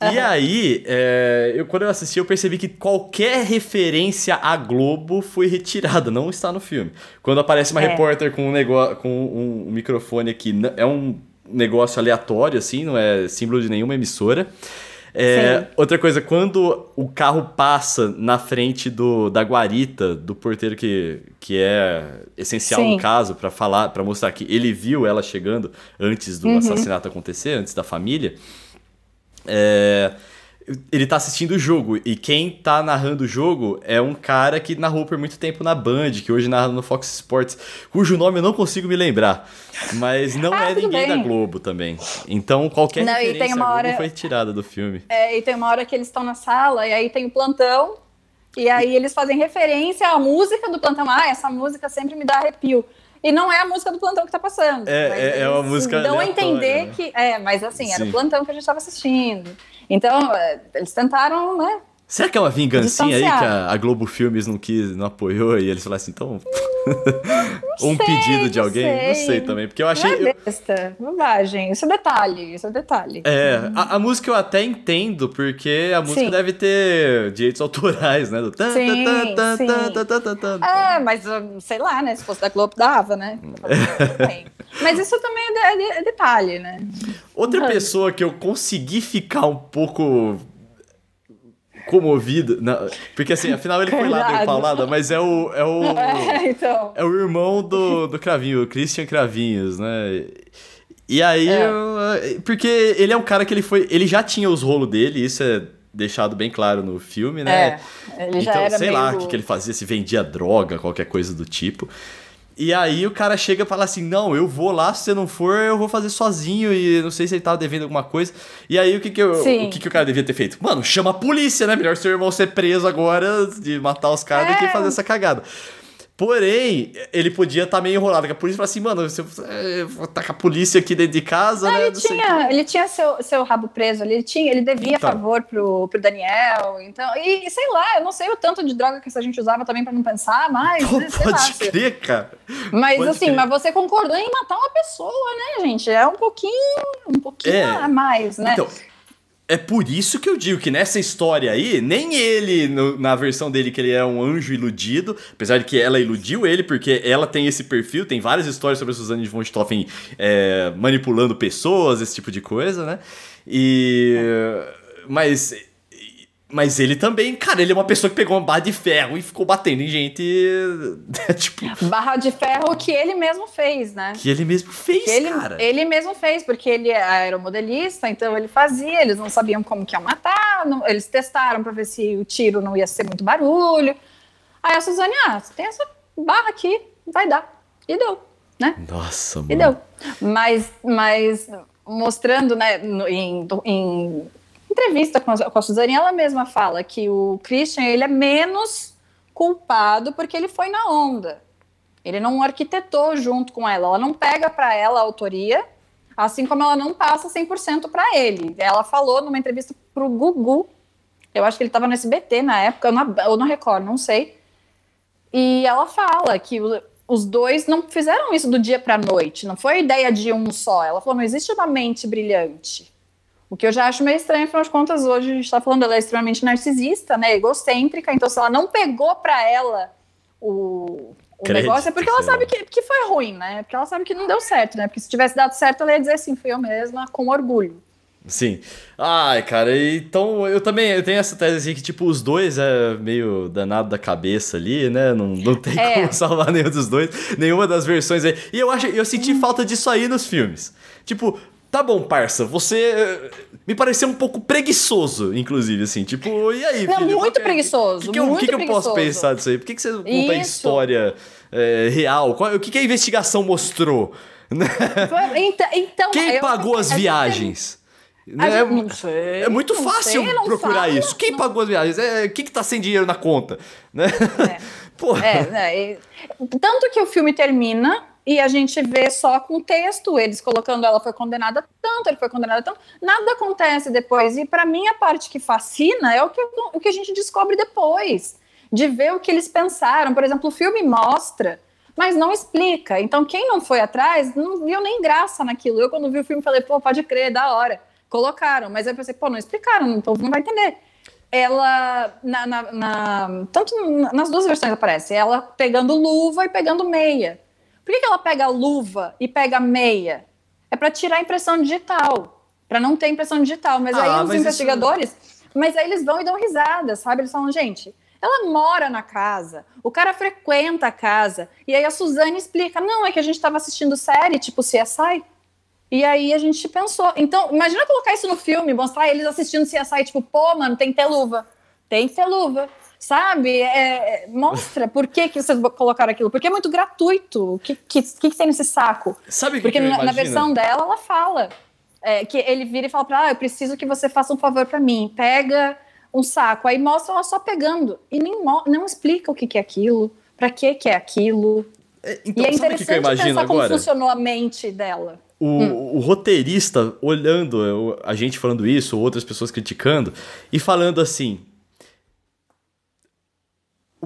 Uhum. E aí, é, eu, quando eu assisti, eu percebi que qualquer referência à Globo foi retirada, não está no filme. Quando aparece uma é. repórter com um negócio, com um, um microfone aqui, é um negócio aleatório, assim, não é símbolo de nenhuma emissora. É, outra coisa, quando o carro passa na frente do, da guarita do porteiro que, que é essencial Sim. no caso para falar, para mostrar que ele viu ela chegando antes do uhum. assassinato acontecer, antes da família. É, ele tá assistindo o jogo e quem tá narrando o jogo é um cara que narrou por muito tempo na Band, que hoje narra no Fox Sports, cujo nome eu não consigo me lembrar, mas não ah, é ninguém bem. da Globo também. Então qualquer não, referência uma hora... foi tirada do filme. É, e tem uma hora que eles estão na sala e aí tem o plantão e aí eles fazem referência à música do plantão. Ah, essa música sempre me dá arrepio. E não é a música do plantão que tá passando. É, é, é uma música. Dão a entender né? que. É, mas assim, Sim. era o plantão que a gente estava assistindo. Então, é, eles tentaram, né? Será que é uma vingancinha aí que a, a, Globo Filmes não quis, não apoiou e eles falaram assim, então. Ou um sei, pedido de alguém? Sei. Não sei também, porque eu achei. Não é besta, bobagem. Isso é detalhe, isso é detalhe. É, a, a música eu até entendo, porque a música sim. deve ter direitos autorais, né? Do tan, sim, tan, sim. É, mas sei lá, né? Se fosse da Globo, dava, né? mas isso também é, é detalhe, né? Outra pessoa que eu consegui ficar um pouco comovido. Não, porque assim, afinal ele foi lá, deu paulada, mas é o. É o, é, então. é o irmão do, do Cravinho, o Christian Cravinhos, né? E aí, é. eu, porque ele é um cara que ele foi. Ele já tinha os rolos dele, isso é deixado bem claro no filme, né? É, então, sei lá o que, que ele fazia, se vendia droga, qualquer coisa do tipo. E aí o cara chega e fala assim: Não, eu vou lá, se você não for, eu vou fazer sozinho. E não sei se ele tava devendo alguma coisa. E aí o que, que, eu, o, que, que o cara devia ter feito? Mano, chama a polícia, né? Melhor seu irmão ser preso agora de matar os caras é. do que é. fazer essa cagada. Porém, ele podia estar tá meio enrolado, porque a polícia fala assim, mano, você é, vou tacar a polícia aqui dentro de casa, né? Ele não tinha, ele tinha seu, seu rabo preso ali, ele, tinha, ele devia então. favor pro, pro Daniel, então, e, sei lá, eu não sei o tanto de droga que essa gente usava também para não pensar mais, Pô, né? Pode lá, crer, cara. Mas pode assim, crer. mas você concordou em matar uma pessoa, né, gente? É um pouquinho, um pouquinho pouquinho é. a mais, né? Então, é por isso que eu digo que nessa história aí, nem ele, no, na versão dele, que ele é um anjo iludido, apesar de que ela iludiu ele, porque ela tem esse perfil, tem várias histórias sobre a Suzane von Stoffen é, manipulando pessoas, esse tipo de coisa, né? E. Mas mas ele também, cara, ele é uma pessoa que pegou uma barra de ferro e ficou batendo em gente. tipo. Barra de ferro que ele mesmo fez, né? Que ele mesmo fez, que ele, cara. Ele mesmo fez, porque ele é aeromodelista, então ele fazia, eles não sabiam como que ia matar, não, eles testaram pra ver se o tiro não ia ser muito barulho. Aí a Suzane, ah, você tem essa barra aqui, vai dar. E deu, né? Nossa, mano. E deu. Mas, mas mostrando, né, em, em entrevista com a, com a Suzane, ela mesma fala que o Christian ele é menos culpado porque ele foi na onda. Ele não arquitetou junto com ela. Ela não pega para ela a autoria, assim como ela não passa 100% para ele. Ela falou numa entrevista pro Gugu, eu acho que ele estava no SBT na época, ou no Record, não sei. E ela fala que os dois não fizeram isso do dia para noite, não foi ideia de um só. Ela falou: não existe uma mente brilhante. O que eu já acho meio estranho, afinal de contas, hoje a gente está falando, ela é extremamente narcisista, né? Egocêntrica, então se ela não pegou para ela o, o negócio, é porque ela sabe que, que foi ruim, né? Porque ela sabe que não deu certo, né? Porque se tivesse dado certo, ela ia dizer assim, fui eu mesma, com orgulho. Sim. Ai, cara, então eu também eu tenho essa tese assim que, tipo, os dois é meio danado da cabeça ali, né? Não, não tem é. como salvar nenhum dos dois, nenhuma das versões aí. E eu acho, eu senti falta disso aí nos filmes. Tipo, Tá bom, parça, você eh, me pareceu um pouco preguiçoso, inclusive, assim, tipo, e aí, Não, filho? muito preguiçoso. O que, que, eu, que, que eu posso pensar disso aí? Por que, que você conta Isso. a história é, real? Qual, o que, que a investigação mostrou? Então, então Quem pagou as viagens? Né? Não sei, é muito fácil sei, procurar fala, isso. Quem não... pagou as viagens? É, quem que tá sem dinheiro na conta? Né? É. Porra. É, é, tanto que o filme termina e a gente vê só com texto, eles colocando ela foi condenada tanto, ele foi condenado tanto, nada acontece depois. E para mim a parte que fascina é o que, o que a gente descobre depois, de ver o que eles pensaram. Por exemplo, o filme mostra, mas não explica. Então quem não foi atrás não viu nem graça naquilo. Eu quando vi o filme falei, pô, pode crer, da hora. Colocaram, mas eu pensei, pô, não explicaram, o povo não vai entender ela na, na, na, tanto nas duas versões aparece ela pegando luva e pegando meia por que, que ela pega a luva e pega a meia? É para tirar a impressão digital, para não ter impressão digital. Mas ah, aí os investigadores, isso... mas aí eles vão e dão risada, sabe? Eles falam, gente, ela mora na casa, o cara frequenta a casa. E aí a Suzane explica: não, é que a gente estava assistindo série, tipo CSI. E aí a gente pensou. Então, imagina colocar isso no filme, mostrar eles assistindo CSI, tipo, pô, mano, tem que ter luva. Tem que ter luva sabe? É, é, mostra por que, que vocês colocaram aquilo. Porque é muito gratuito. O que, que, que, tem nesse saco? Sabe Porque que na, na, versão dela, ela fala. É, que ele vira e fala pra ela, ah, eu preciso que você faça um favor para mim. Pega um saco. Aí mostra ela só pegando. E nem não explica o que, que é aquilo, para que, que é aquilo. É, então, e é interessante eu imagino pensar agora? como funcionou a mente dela. O, hum. o, roteirista olhando a gente falando isso, outras pessoas criticando, e falando assim: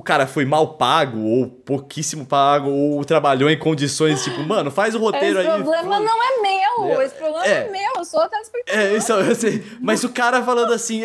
o cara foi mal pago, ou pouquíssimo pago, ou trabalhou em condições tipo, mano, faz o roteiro esse aí. Esse problema não é meu, é, esse problema é, é meu, eu sou telespectador. É, isso, eu sei. Mas o cara falando assim.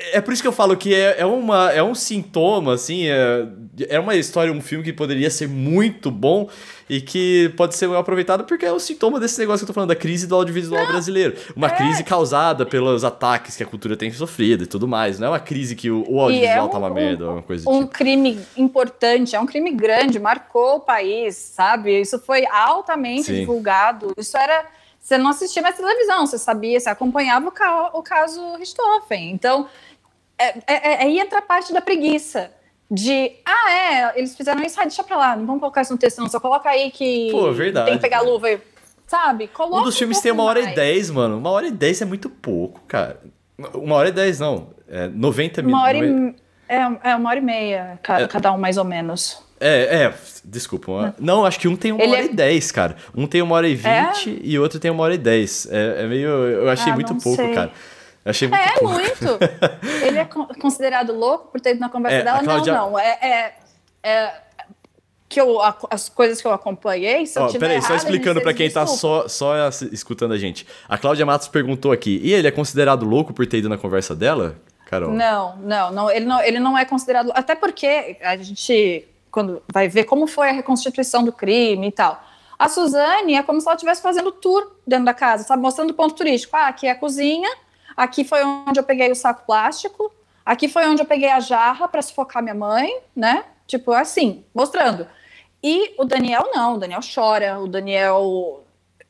É, é por isso que eu falo que é, é, uma, é um sintoma, assim, é, é uma história, um filme que poderia ser muito bom e que pode ser aproveitado porque é o sintoma desse negócio que eu tô falando, da crise do audiovisual não, brasileiro. Uma é. crise causada pelos ataques que a cultura tem sofrido e tudo mais. Não é uma crise que o, o audiovisual é um, tá uma merda, uma coisa Um tipo. crime importante, é um crime grande, marcou o país, sabe? Isso foi altamente Sim. divulgado. Isso era você não assistia mais televisão, você sabia, você acompanhava o, ca o caso Richthofen. Então, é, é, é, aí entra a parte da preguiça. De, ah, é, eles fizeram isso, ah, deixa pra lá, não vamos colocar isso no texto, não, só coloca aí que Pô, verdade, tem que pegar a luva e, sabe? Coloca um dos filmes um tem uma hora mais. e dez, mano. Uma hora e dez é muito pouco, cara. Uma hora e dez, não. É 90 minutos. Uma hora e... É, é uma hora e meia, cada, é. cada um mais ou menos. É, é, desculpa. Não, acho que um tem uma Ele hora é... e dez, cara. Um tem uma hora e é? vinte é? e outro tem uma hora e dez. É, é meio. Eu achei ah, muito pouco, sei. cara. Achei muito É, pouco. muito. Ele é considerado louco por ter ido na conversa é, dela? Claudia... Não, não. É, é, é, que eu, as coisas que eu acompanhei, se oh, eu Peraí, só explicando para quem está só, só escutando a gente. A Cláudia Matos perguntou aqui, e ele é considerado louco por ter ido na conversa dela? Carol? Não, não, não, ele não, ele não é considerado, até porque a gente, quando vai ver como foi a reconstituição do crime e tal, a Suzane é como se ela estivesse fazendo tour dentro da casa, sabe, mostrando o ponto turístico, ah, aqui é a cozinha, aqui foi onde eu peguei o saco plástico, aqui foi onde eu peguei a jarra para sufocar minha mãe, né, tipo assim, mostrando. E o Daniel não, o Daniel chora, o Daniel.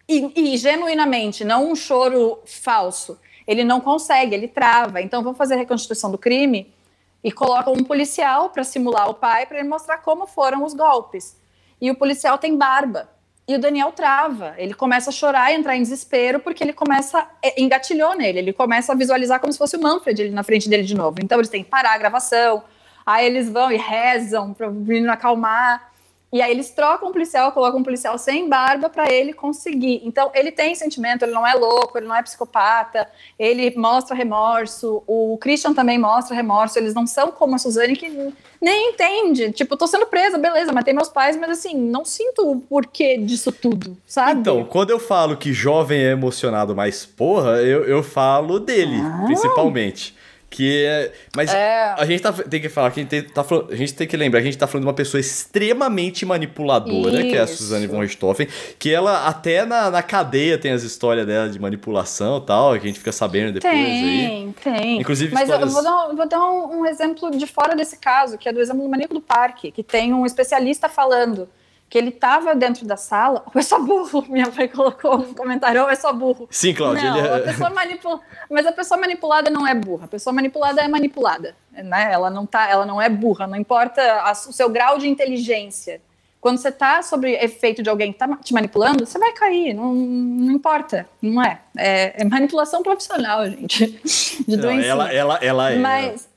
E, e, genuinamente, não um choro falso. Ele não consegue, ele trava. Então vamos fazer a reconstituição do crime e colocam um policial para simular o pai, para ele mostrar como foram os golpes. E o policial tem barba. E o Daniel trava, ele começa a chorar e entrar em desespero porque ele começa, é, engatilhou nele, ele começa a visualizar como se fosse o Manfred ele na frente dele de novo. Então eles têm que parar a gravação, aí eles vão e rezam para o menino acalmar. E aí eles trocam um policial, colocam um policial sem barba para ele conseguir. Então ele tem sentimento, ele não é louco, ele não é psicopata, ele mostra remorso, o Christian também mostra remorso, eles não são como a Suzane que nem entende. Tipo, tô sendo presa, beleza, matei meus pais, mas assim, não sinto o porquê disso tudo, sabe? Então, quando eu falo que jovem é emocionado, mas porra, eu, eu falo dele, ah. principalmente. Que é. Mas é. a gente tá, tem que falar, que a gente, tem, tá, a gente tem que lembrar, a gente tá falando de uma pessoa extremamente manipuladora, Isso. que é a Suzane von Richthofen, que ela até na, na cadeia tem as histórias dela de manipulação e tal, que a gente fica sabendo depois tem, aí. Tem, tem. Inclusive, Mas histórias... eu vou dar, vou dar um, um exemplo de fora desse caso, que é do exemplo do Maníaco do Parque, que tem um especialista falando que ele estava dentro da sala, ou é só burro? Minha mãe colocou um comentário, ou é só burro? Sim, Cláudia. Não, é... a pessoa manipula... Mas a pessoa manipulada não é burra. A pessoa manipulada é manipulada. Né? Ela, não tá, ela não é burra, não importa a, o seu grau de inteligência. Quando você está sob efeito de alguém que está te manipulando, você vai cair, não, não importa, não é. é. é manipulação profissional, gente. De não, ela, ela, ela é. Mas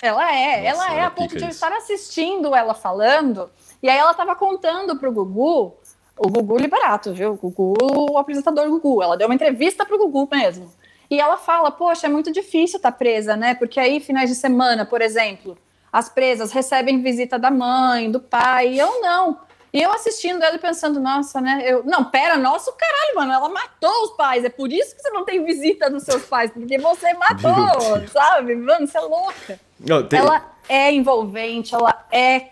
ela é, Nossa, ela é a ponto de eu estar assistindo ela falando e aí ela tava contando pro Gugu, o Gugu Liberato, viu? O Gugu, o apresentador Gugu. Ela deu uma entrevista pro Gugu mesmo. E ela fala, poxa, é muito difícil estar tá presa, né? Porque aí, finais de semana, por exemplo, as presas recebem visita da mãe, do pai, e eu não. E eu assistindo ela e pensando, nossa, né? Eu, não, pera, nosso caralho, mano, ela matou os pais. É por isso que você não tem visita dos seus pais, porque você matou, sabe? Mano, você é louca. Não, tem... Ela é envolvente, ela é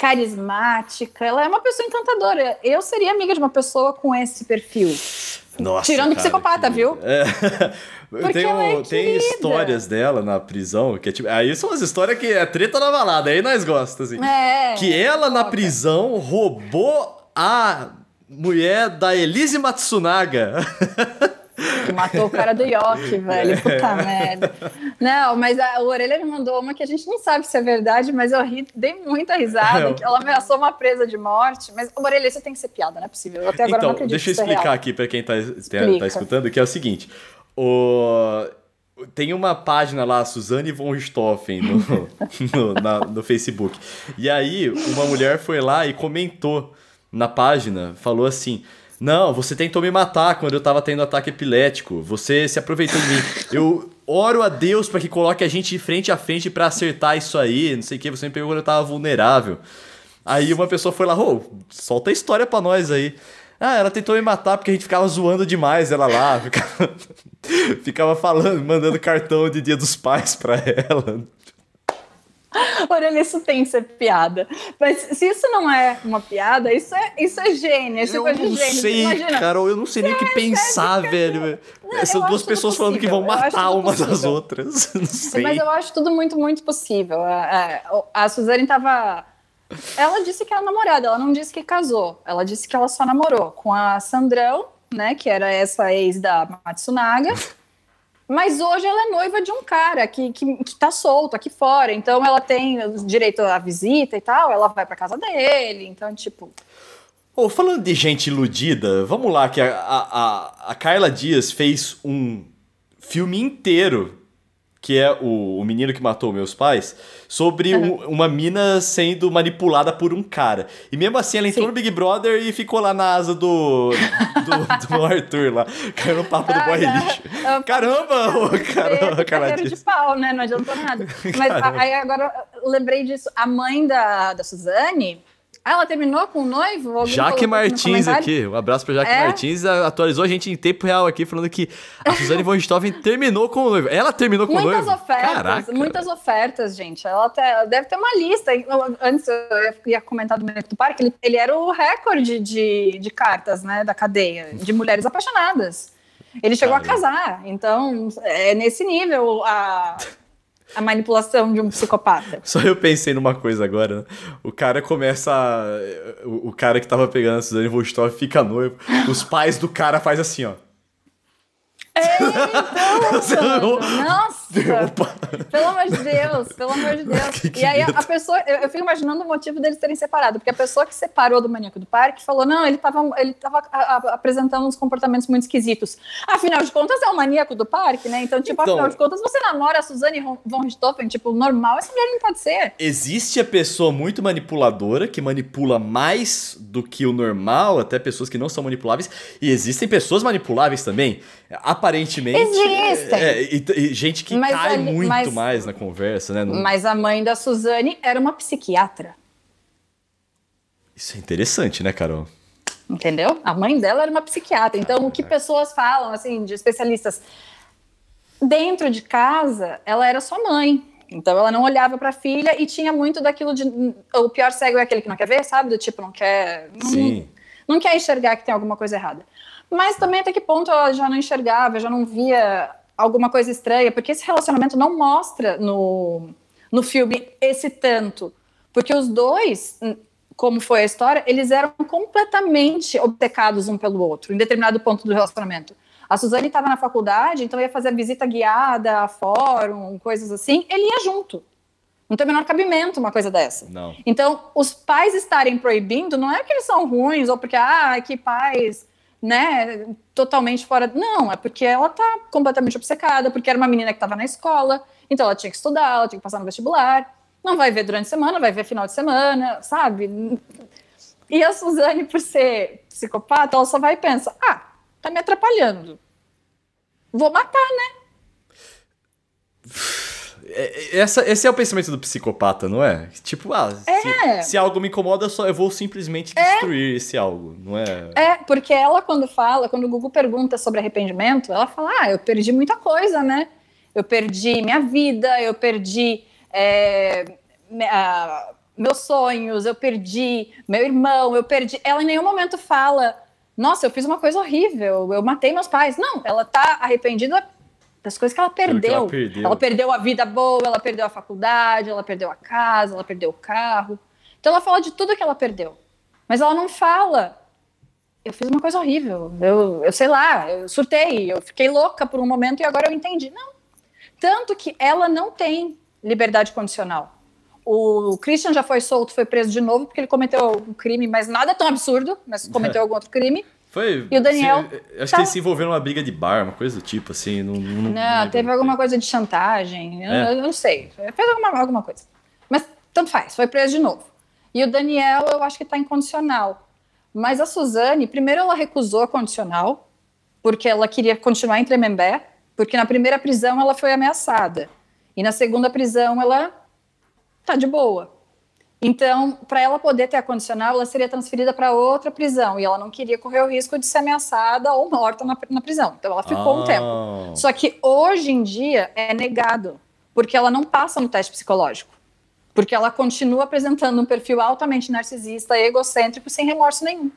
carismática, ela é uma pessoa encantadora. Eu seria amiga de uma pessoa com esse perfil. Nossa, Tirando cara, psicopata, que... viu? É. tem, é tem histórias dela na prisão, que é tipo. Aí são as histórias que é treta na balada, aí nós gostamos, assim. É, que ela na prisão roubou a mulher da Elise Matsunaga. Que matou o cara do Yoki, velho. Puta merda. Não, mas a, o Orelha me mandou uma que a gente não sabe se é verdade, mas eu ri, dei muita risada. Que ela ameaçou uma presa de morte. Mas, o Orelha, isso tem que ser piada, não é possível. Eu até agora então, não acredito deixa eu é explicar aqui para quem tá, tá, tá escutando, que é o seguinte. O tem uma página lá, Suzane von Richthofen, no, no, na, no Facebook. E aí, uma mulher foi lá e comentou na página, falou assim: não, você tentou me matar quando eu tava tendo ataque epilético. Você se aproveitou de mim. Eu oro a Deus para que coloque a gente frente a frente para acertar isso aí. Não sei o que. Você me pegou quando eu tava vulnerável. Aí uma pessoa foi lá, ô, oh, solta a história pra nós aí. Ah, ela tentou me matar porque a gente ficava zoando demais ela lá. Ficava, ficava falando, mandando cartão de dia dos pais pra ela. Orelha, isso tem que ser piada. Mas se isso não é uma piada, isso é, isso é gênio. Isso eu é não gênio. sei, Imagina, Carol, eu não sei nem o que pensar, velho. Não, Essas duas pessoas falando que vão matar umas das outras. Não sei. Mas eu acho tudo muito, muito possível. A, a, a Suzane tava. Ela disse que era namorada, ela não disse que casou. Ela disse que ela só namorou com a Sandrão, né? Que era essa ex da Matsunaga. Mas hoje ela é noiva de um cara que, que, que tá solto aqui fora. Então ela tem direito à visita e tal, ela vai pra casa dele. Então, tipo. Oh, falando de gente iludida, vamos lá, que a, a, a Carla Dias fez um filme inteiro que é o, o menino que matou meus pais, sobre uhum. um, uma mina sendo manipulada por um cara. E mesmo assim ela entrou Sim. no Big Brother e ficou lá na asa do, do, do Arthur lá. Caiu no papo ah, do boy lixo. Caramba! Oh, caramba, cara. de pau, né? Não adiantou nada. Mas aí agora lembrei disso. A mãe da, da Suzane Ah, ela terminou com o noivo? Alguém Jaque Martins aqui, um abraço pra Jaque é? Martins, atualizou a gente em tempo real aqui, falando que a Suzane von Richthofen terminou com o noivo. Ela terminou com muitas o noivo? Ofertas, Caraca. Muitas ofertas, gente. Ela, até, deve ter uma lista. Antes eu ia comentar do Menino do Parque, ele, ele era o recorde de, de cartas, né, da cadeia, de mulheres apaixonadas. Ele chegou a casar, então é nesse nível a a manipulação de um psicopata. Só eu pensei numa coisa agora. Né? O cara começa. A... O, o, cara que tava pegando a Suzane Vostov fica noivo. Os pais do cara faz assim, ó. Então, nossa! Opa. Pelo amor de Deus, pelo amor de Deus. Que que e aí a pessoa, eu, eu, fico imaginando o motivo deles terem separado, porque a pessoa que separou do maníaco do parque falou: não, ele estava ele tava a, a, apresentando uns comportamentos muito esquisitos. Afinal de contas, é o maníaco do parque, né? Então, tipo, então, afinal de contas, você namora a Suzane von Richthofen, tipo, normal, essa mulher não pode ser. Existe a pessoa muito manipuladora, que manipula mais do que o normal, até pessoas que não são manipuláveis, e existem pessoas manipuláveis também. Aparentemente. Existem. É, e, e gente que mas cai ali, muito mas, mais na conversa, né? Mas a mãe da Suzane era uma psiquiatra. Isso é interessante, né, Carol? Entendeu? A mãe dela era uma psiquiatra. Então, o que pessoas falam, assim, de especialistas, dentro de casa, ela era sua mãe. Então, ela não olhava para a filha e tinha muito daquilo de. O pior cego é aquele que não quer ver, sabe? Do tipo, não quer. Sim. Não, não quer enxergar que tem alguma coisa errada. Mas também até que ponto ela já não enxergava, já não via alguma coisa estranha, porque esse relacionamento não mostra no, no filme esse tanto. Porque os dois, como foi a história, eles eram completamente obcecados um pelo outro, em determinado ponto do relacionamento. A Suzane estava na faculdade, então ia fazer visita guiada, fórum, coisas assim, ele ia junto. Não tem o menor cabimento uma coisa dessa. Não. Então, os pais estarem proibindo não é porque eles são ruins ou porque, ah, que pais né, totalmente fora. Não, é porque ela tá completamente obcecada, porque era uma menina que estava na escola, então ela tinha que estudar, ela tinha que passar no vestibular. Não vai ver durante a semana, vai ver final de semana, sabe? E a Suzane, por ser psicopata, ela só vai e pensa: ah, tá me atrapalhando. Vou matar, né? É, essa, esse é o pensamento do psicopata, não é? Tipo, ah, é. se, se, algo me incomoda, só eu vou simplesmente é. destruir é. esse algo, não é? É, porque ela quando fala, quando o Google pergunta sobre arrependimento, ela fala, ah, eu perdi muita coisa, né? Eu perdi minha vida, eu perdi é, meus sonhos, eu perdi meu irmão, eu perdi... Ela em nenhum momento fala, nossa, eu fiz uma coisa horrível, eu matei meus pais. Não, ela tá arrependida das coisas que ela perdeu. Ela, perdeu. ela perdeu a vida boa, ela perdeu a faculdade, ela perdeu a casa, ela perdeu o carro. Então ela fala de tudo que ela perdeu. Mas ela não fala. Eu fiz uma coisa horrível. Eu, eu sei lá, eu surtei, eu fiquei louca por um momento e agora eu entendi. Não. Tanto que ela não tem liberdade condicional. O Christian já foi solto, foi preso de novo porque ele cometeu um crime, mas nada tão absurdo, mas cometeu algum outro crime. Foi. E o Daniel. Se, acho tá... que ele se envolveu numa briga de bar, uma coisa do tipo, assim. Não, não, não teve alguma coisa de chantagem. Eu, é. eu, não sei. Fez alguma, alguma coisa. Mas tanto faz, foi preso de novo. E o Daniel, eu acho que está incondicional. Mas a Suzane, primeiro ela recusou a condicional, porque ela queria continuar em Tremembé, porque na primeira prisão ela foi ameaçada. E na segunda prisão ela tá de boa. Então, para ela poder ter a condicional, ela seria transferida para outra prisão e ela não queria correr o risco de ser ameaçada ou morta na, na prisão. Então, ela ficou ah. um tempo. Só que hoje em dia é negado, porque ela não passa no teste psicológico. Porque ela continua apresentando um perfil altamente narcisista, egocêntrico, sem remorso nenhum.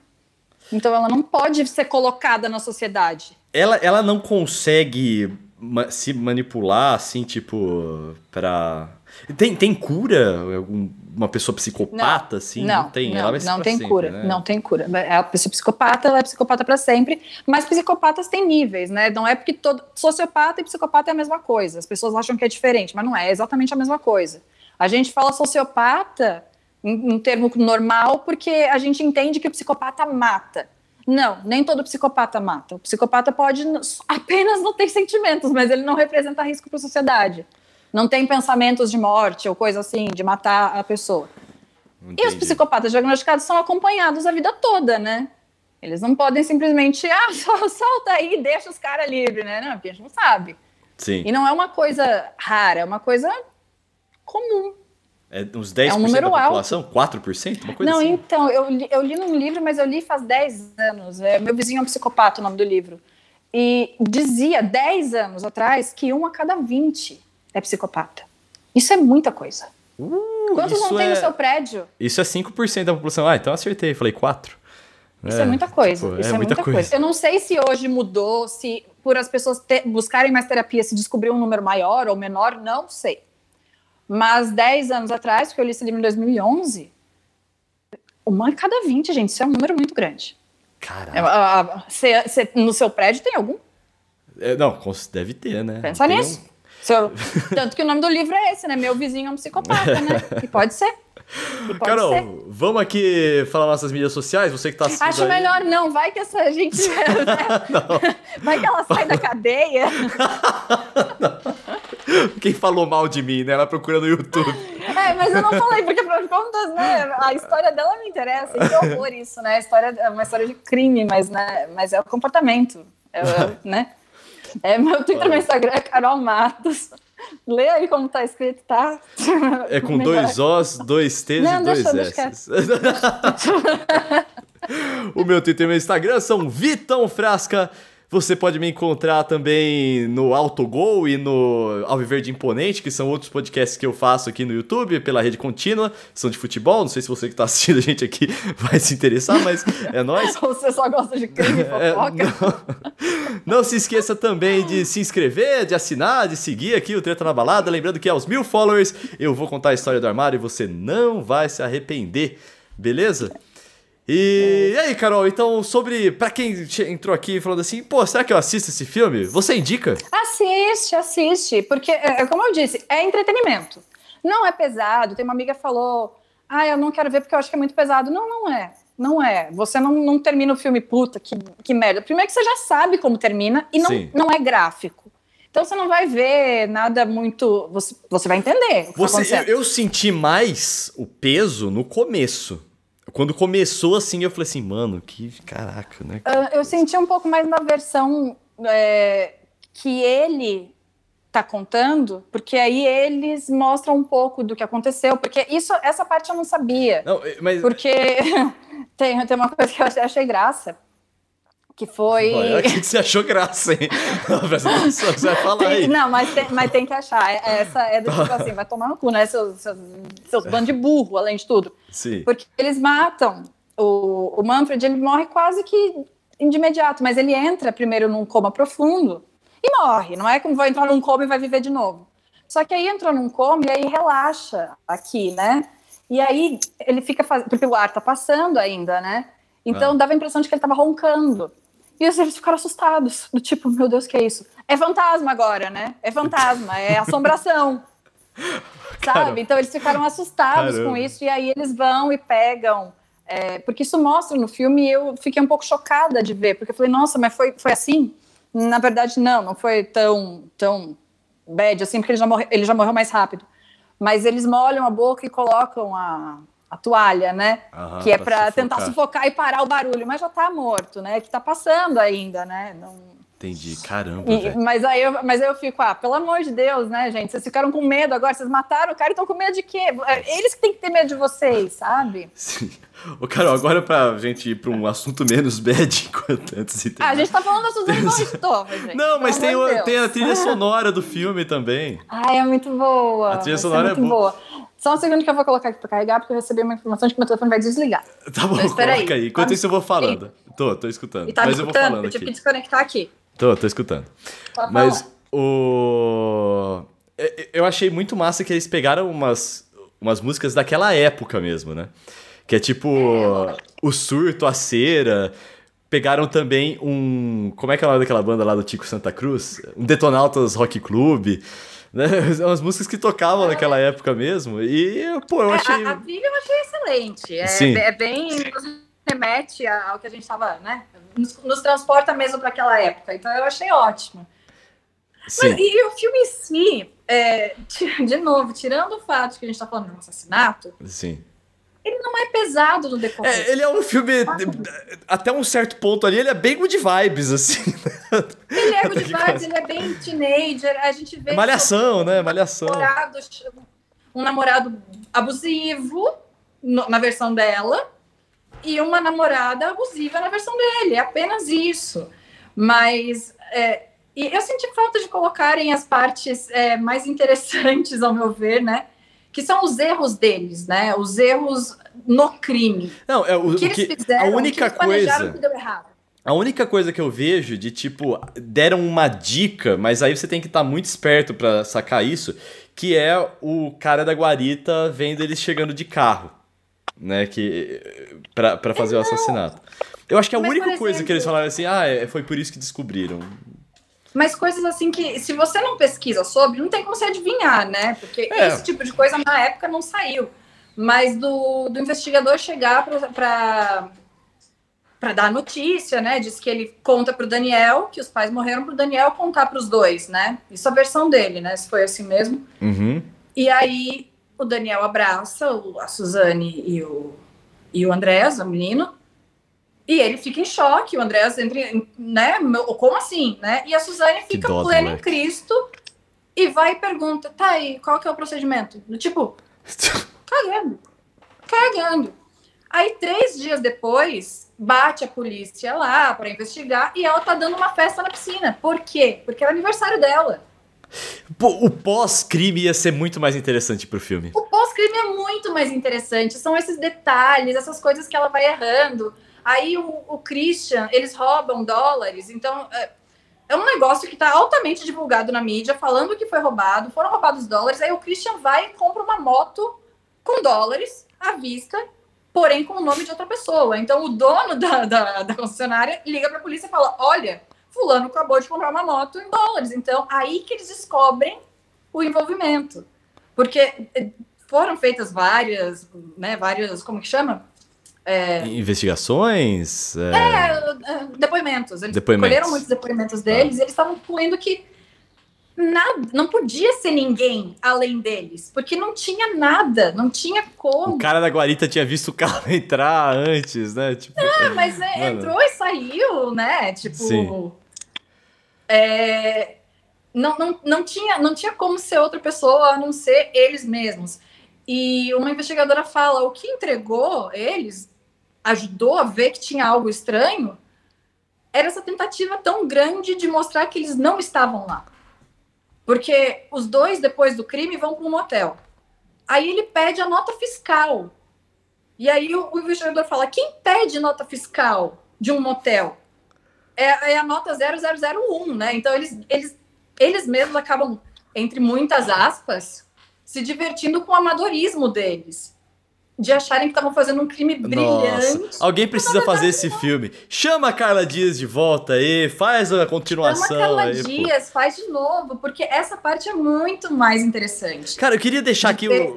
Então, ela não pode ser colocada na sociedade. Ela, ela não consegue ma se manipular, assim, tipo, para tem, tem cura? Uma pessoa psicopata, não, assim? Não, não tem. Não, ela não tem sempre, cura. Né? Não tem cura. É a pessoa psicopata, ela é psicopata para sempre. Mas psicopatas têm níveis, né? Não é porque todo sociopata e psicopata é a mesma coisa. As pessoas acham que é diferente, mas não é. É exatamente a mesma coisa. A gente fala sociopata em um termo normal porque a gente entende que o psicopata mata. Não, nem todo psicopata mata. O psicopata pode apenas não ter sentimentos, mas ele não representa risco para a sociedade não tem pensamentos de morte ou coisa assim, de matar a pessoa. Entendi. E os psicopatas diagnosticados são acompanhados a vida toda, né? Eles não podem simplesmente, ah, solta aí, deixa os caras livres, né? Não, porque a gente não sabe. Sim. E não é uma coisa rara, é uma coisa comum. É uns 10% É um número da população? 4%? Uma coisa Não, assim. então, eu li, eu li num livro, mas eu li faz 10 anos. É, meu vizinho é um psicopata, o nome do livro. E dizia 10 anos atrás que um a cada 20 é psicopata. Isso é muita coisa. Uh, Quantos não tem é... no seu prédio? Isso é 5% da população. Ah, então acertei. Falei 4. Isso é, muita coisa. pô, isso é, muita coisa. Eu não sei se hoje mudou, se por as pessoas te- buscarem mais terapia se descobriu um número maior ou menor, não sei. Mas 10 anos atrás, porque eu li esse livro em 2011, uma a cada 20, gente, isso é um número muito grande. É, cê- cê- no seu prédio tem algum? É, não, deve ter, né? Pensa Tem nisso. Seu- Tanto que o nome do livro é esse, né? Meu vizinho é um psicopata, né? E pode ser. E pode Carol, ser. vamos aqui falar nossas mídias sociais? Você que tá assistindo Acho aí. melhor não, vai que essa gente. vai que ela sai da cadeia. Quem falou mal de mim, né? Ela procura no YouTube. É, mas eu não falei, porque afinal de contas, né? A história dela me interessa. E que horror isso, né? A história é uma história de crime, mas, né, mas é o comportamento. É, é, né? É, meu Twitter e meu Instagram é Carol Matos. Lê aí como tá escrito, tá? É com dois Os, dois T's Não, e dois deixa- deixa S. o meu Twitter e meu Instagram são Vitão Frasca. Você pode me encontrar também no Autogol e no Alviverde Imponente, que são outros podcasts que eu faço aqui no YouTube, pela rede contínua, são de futebol. Não sei se você que está assistindo a gente aqui vai se interessar, mas é nóis. Você só gosta de crime e É, fofoca? não, não se esqueça também de se inscrever, de assinar, de seguir aqui o Treta na Balada. Lembrando que aos mil followers eu vou contar a história do armário e você não vai se arrepender, beleza? E, e aí, Carol, então sobre. Pra quem entrou aqui falando assim, pô, será que eu assisto esse filme? Você indica? Assiste, assiste. Porque, é, é como eu disse, é entretenimento. Não é pesado. Tem uma amiga que falou: Ah, eu não quero ver porque eu acho que é muito pesado. Não, não é. Não é. Você não, não termina o filme, puta, que, que merda. Primeiro que você já sabe como termina e não, Sim. não é gráfico. Então você não vai ver nada muito. Você, você vai entender tá Você, eu, acontecendo. eu senti mais o peso no começo. Quando começou assim, eu falei assim, mano, que caraca, né? Ah, eu senti um pouco mais na versão é, que ele tá contando, porque aí eles mostram um pouco do que aconteceu, porque isso, essa parte eu não sabia. Não, mas. Porque tem, tem uma coisa que eu achei graça, que foi. Olha, o que você achou graça, hein? Presta atenção, você vai falar aí. Não, mas tem, mas tem que achar. É- Essa é do tipo assim, vai tomar no cu, né? Seus, seus, seus bandos de burro, além de tudo. Sim. Porque eles matam. O, o Manfred, ele morre quase que de imediato, mas ele entra primeiro num coma profundo e morre. Não é como vai entrar num coma e vai viver de novo. Só que aí entrou num coma e aí relaxa aqui, né? E aí ele fica fazendo. Porque o ar tá passando ainda, né? Então Ah. dava a impressão de que ele tava roncando. E os eles ficaram assustados, do tipo, meu Deus, que é isso? É fantasma agora, né? É fantasma, é assombração. Caramba. Sabe? Então eles ficaram assustados Caramba. com isso, e aí eles vão e pegam. é, porque isso mostra no filme e eu fiquei um pouco chocada de ver, porque eu falei, nossa, mas foi, foi assim? Na verdade, não, não foi tão, tão bad assim, porque ele já, morre, ele já morreu mais rápido. Mas eles molham a boca e colocam a, a toalha, né? Aham, que é pra para tentar sufocar e parar o barulho, mas já tá morto, né? Que tá passando ainda, né? Não, Entendi. Caramba, e- mas, aí eu, mas aí eu fico, ah, pelo amor de Deus, né, gente? Vocês ficaram com medo agora, vocês mataram o cara e estão com medo de quê? É, Eles que têm que ter medo de vocês, sabe? Sim. Ô, Carol, agora pra gente ir pra um assunto menos bad enquanto antes Ah, a gente tá falando da Suzane Torres, gente. Não, mas tem, o- tem a trilha sonora do filme também. Ai, é muito boa. A trilha sonora é muito boa. boa. Só um segundo que eu vou colocar aqui pra carregar, porque eu recebi uma informação de que meu telefone vai desligar. Tá bom, Mas espera coloca aí. Enquanto Tá isso eu vou falando. Tô, tô escutando. E tá mas me eu vou escutando, falando eu tive que aqui. desconectar aqui. Tô, tô escutando. Pode Mas falar. o. é- Eu achei muito massa que eles pegaram umas, umas músicas daquela época mesmo, né? Que é tipo o surto, a cera. Pegaram também um. Como é que é o nome daquela banda lá do Tico Santa Cruz? Um Detonautas Rock Club. Né? Umas músicas que tocavam naquela época mesmo. E, pô, eu É, achei. a, a trilha eu achei excelente. É, Sim. é bem. remete ao que a gente estava, né? Nos, nos transporta mesmo para aquela época. Então eu achei ótimo. Mas, Sim. e o filme em si, é, de novo, tirando o fato que a gente está falando de um assassinato, Sim. Ele não é pesado no decorrer. É, ele é um filme. Até um certo ponto ali, ele é bem good vibes, assim. Ele é good vibes, ele é bem teenager, a gente vê... É malhação, né? Malhação. namorado, um namorado abusivo na versão dela e uma namorada abusiva na versão dele. É apenas isso. Mas é, e eu senti falta de colocarem as partes é, mais interessantes, ao meu ver, né? Que são os erros deles, né? Os erros no crime. Não, é o, o que, eles fizeram, a única que coisa. Que deu errado. A única coisa que eu vejo de tipo, deram uma dica, mas aí você tem que estar tá muito esperto para sacar isso, que é o cara da guarita vendo eles chegando de carro, né, que para fazer o assassinato. Eu acho que a mas, única exemplo, coisa que eles falaram assim, ah, é, foi por isso que descobriram. Mas coisas assim que, se você não pesquisa sobre, não tem como você adivinhar, né? Porque é. esse tipo de coisa na época não saiu. Mas do, do investigador chegar para para dar notícia, né? Diz que ele conta para o Daniel que os pais morreram para o Daniel contar para os dois, né? Isso é a versão dele, né? Se foi assim mesmo. Uhum. E aí o Daniel abraça a Suzane e o, e o Andrés, o menino, e ele fica em choque, o Andrés entra, né? Como assim, né? E a Suzane fica plena em Cristo e vai e pergunta, tá aí, qual que é o procedimento? Do tipo, cagando, cagando. Aí, três dias depois, bate a polícia lá para investigar e ela tá dando uma festa na piscina. Por quê? Porque é o aniversário dela. O pós-crime ia ser muito mais interessante pro filme. O pós-crime é muito mais interessante. São esses detalhes, essas coisas que ela vai errando. Aí o, o Christian, eles roubam dólares. Então, é, é um negócio que está altamente divulgado na mídia, falando que foi roubado, foram roubados dólares. Aí o Christian vai e compra uma moto com dólares à vista porém com o nome de outra pessoa. Então o dono da, da, da concessionária liga para a polícia e fala: Olha, Fulano acabou de comprar uma moto em dólares. Então aí que eles descobrem o envolvimento. Porque eh, foram feitas várias, né, várias, como que chama? É... Investigações? É... é... depoimentos. Eles depoimentos. colheram muitos depoimentos deles ah. e eles estavam concluindo que nada, não podia ser ninguém além deles, porque não tinha nada, não tinha como. O cara da guarita tinha visto o carro entrar antes, né? Tipo, ah, mas é, entrou e saiu, né? Tipo, Sim. É, não, não, não, tinha, não tinha como ser outra pessoa a não ser eles mesmos. E uma investigadora fala: o que entregou eles, ajudou a ver que tinha algo estranho, era essa tentativa tão grande de mostrar que eles não estavam lá. Porque os dois, depois do crime, vão para um motel. Aí ele pede a nota fiscal. E aí o, o investigador fala: quem pede nota fiscal de um motel? É, é, a nota 0001, né? Então eles, eles, eles mesmos acabam, entre muitas aspas, se divertindo com o amadorismo deles de acharem que estavam fazendo um crime brilhante. Nossa. Alguém precisa fazer esse não. filme. Chama a Carla Dias de volta aí, faz a continuação Chama a Carla aí, Dias, pô. faz de novo, porque essa parte é muito mais interessante. Cara, eu queria deixar de aqui ter...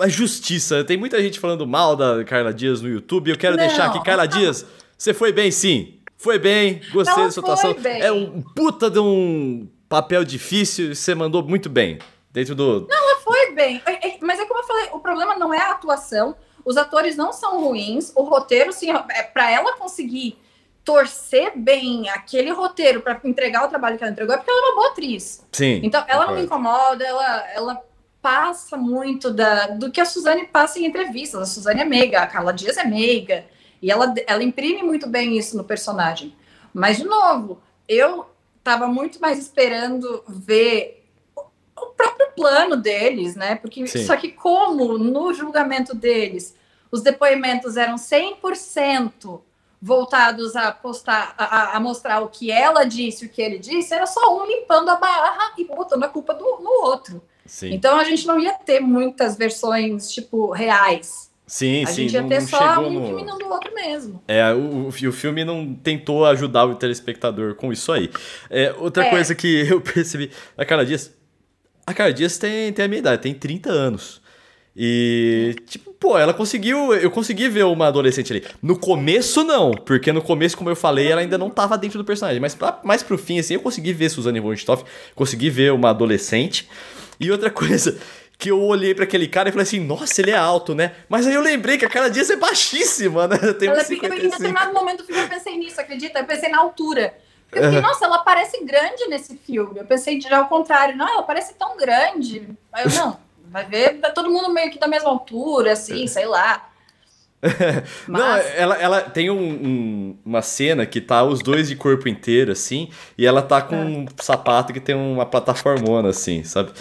a justiça. Tem muita gente falando mal da Carla Dias no YouTube. Eu quero não, deixar aqui, Carla não. Dias, você foi bem sim. Foi bem, gostei da sua atuação. Bem. É um puta de um papel difícil, você mandou muito bem. Dentro do. Não, bem. É, é, mas é como eu falei, o problema não é a atuação. Os atores não são ruins. O roteiro, sim, é para ela conseguir torcer bem aquele roteiro para entregar o trabalho que ela entregou, é porque ela é uma boa atriz. Sim. Então, ela não me incomoda, ela, ela passa muito da, do que a Suzane passa em entrevistas. A Suzane é meiga, a Carla Dias é meiga. E ela, ela imprime muito bem isso no personagem. Mas, de novo, eu estava muito mais esperando ver o próprio plano deles, né? Porque Sim. só que como no julgamento deles os depoimentos eram 100% voltados a postar, a, a, mostrar o que ela disse, o que ele disse, era só um limpando a barra e botando a culpa do, no outro. Sim. Então a gente não ia ter muitas versões tipo reais. Sim, a sim. A gente ia ter só um no... incriminando o outro mesmo. É, o, o filme não tentou ajudar o telespectador com isso aí. É, outra é. coisa que eu percebi, a Carla Dias, a Carla Dias tem, tem a minha idade, tem 30 anos. E, tipo, pô, ela conseguiu. Eu consegui ver uma adolescente ali. No começo, não, porque no começo, como eu falei, ela ainda não tava dentro do personagem. Mas pra, mais pro fim, assim, eu consegui ver Suzane von Stoff, consegui ver uma adolescente. E outra coisa, que eu olhei para aquele cara e falei assim, nossa, ele é alto, né? Mas aí eu lembrei que a cara Dias é baixíssima, né? Tem ela, um Em determinado momento eu pensei nisso, acredita? Eu pensei na altura. Eu fiquei, nossa, ela parece grande nesse filme. Eu pensei de ao contrário, não, ela parece tão grande. Aí eu, não, Vai ver tá todo mundo meio que da mesma altura, assim, sei lá. Mas... Não, ela, ela tem um, um, uma cena que tá os dois de corpo inteiro, assim, e ela tá com é. um sapato que tem uma plataformona, assim, sabe?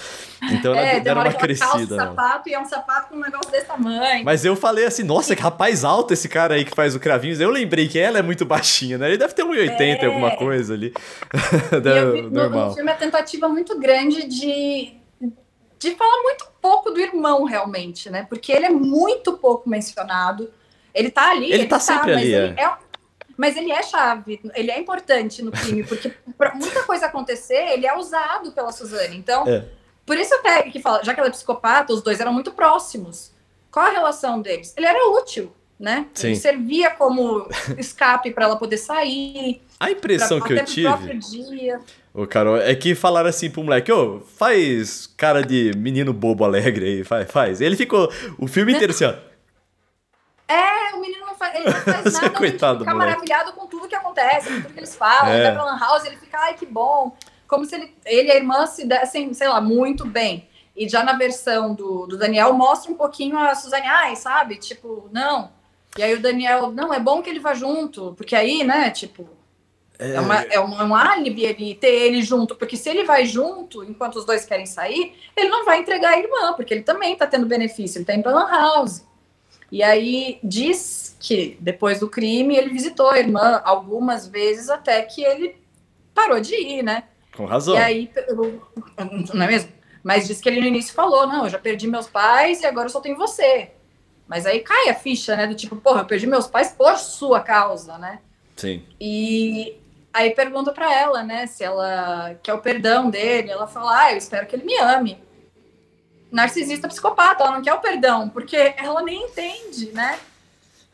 Então ela é, deram uma, uma crescida. É um sapato e é um sapato com um negócio desse tamanho. Mas eu falei assim, nossa, que rapaz alto esse cara aí que faz o cravinhos. Eu lembrei que ela é muito baixinha, né? Ele deve ter 1,80 é. alguma coisa ali. eu normal. No, filme é tentativa muito grande de, de falar muito pouco do irmão, realmente, né? Porque ele é muito pouco mencionado. Ele tá ali. Ele, ele tá, tá sempre ali, é. é. Mas ele é chave, ele é importante no crime, porque pra muita coisa acontecer, ele é usado pela Suzane. Então, é. Por isso até que fala, já que ela é psicopata, os dois eram muito próximos. Qual a relação deles? Ele era útil, né? Sim. Ele servia como escape para ela poder sair. A impressão pra, que eu tive. Dia. Ô, Carol, é que falaram assim pro moleque, ô, faz cara de menino bobo alegre aí, faz, faz. Ele ficou o filme inteiro assim, ó. É, o menino não faz, ele não faz nada, Coitado, ele fica maravilhado com tudo que acontece, com tudo que eles falam. É. Ele vai pra Lan House, ele fica, ai, que bom. Como se ele, ele e a irmã se dessem, sei lá, muito bem. E já na versão do, do Daniel, mostra um pouquinho a Suzane, ai, sabe? Tipo, não. E aí o Daniel, não, é bom que ele vá junto, porque aí, né, tipo, é, é, uma, é um, é um álibi ele ter ele junto, porque se ele vai junto, enquanto os dois querem sair, ele não vai entregar a irmã, porque ele também tá tendo benefício, ele tá indo pra Lan House. E aí diz que depois do crime ele visitou a irmã algumas vezes até que ele parou de ir, né? Com razão. E aí, não é mesmo? Mas diz que ele no início falou: não, eu já perdi meus pais e agora eu só tenho você. Mas aí cai a ficha, né? Do tipo, porra, eu perdi meus pais por sua causa, né? Sim. E aí pergunta para ela, né, se ela quer o perdão dele. Ela fala: ah, eu espero que ele me ame narcisista psicopata, ela não quer o perdão, porque ela nem entende, né?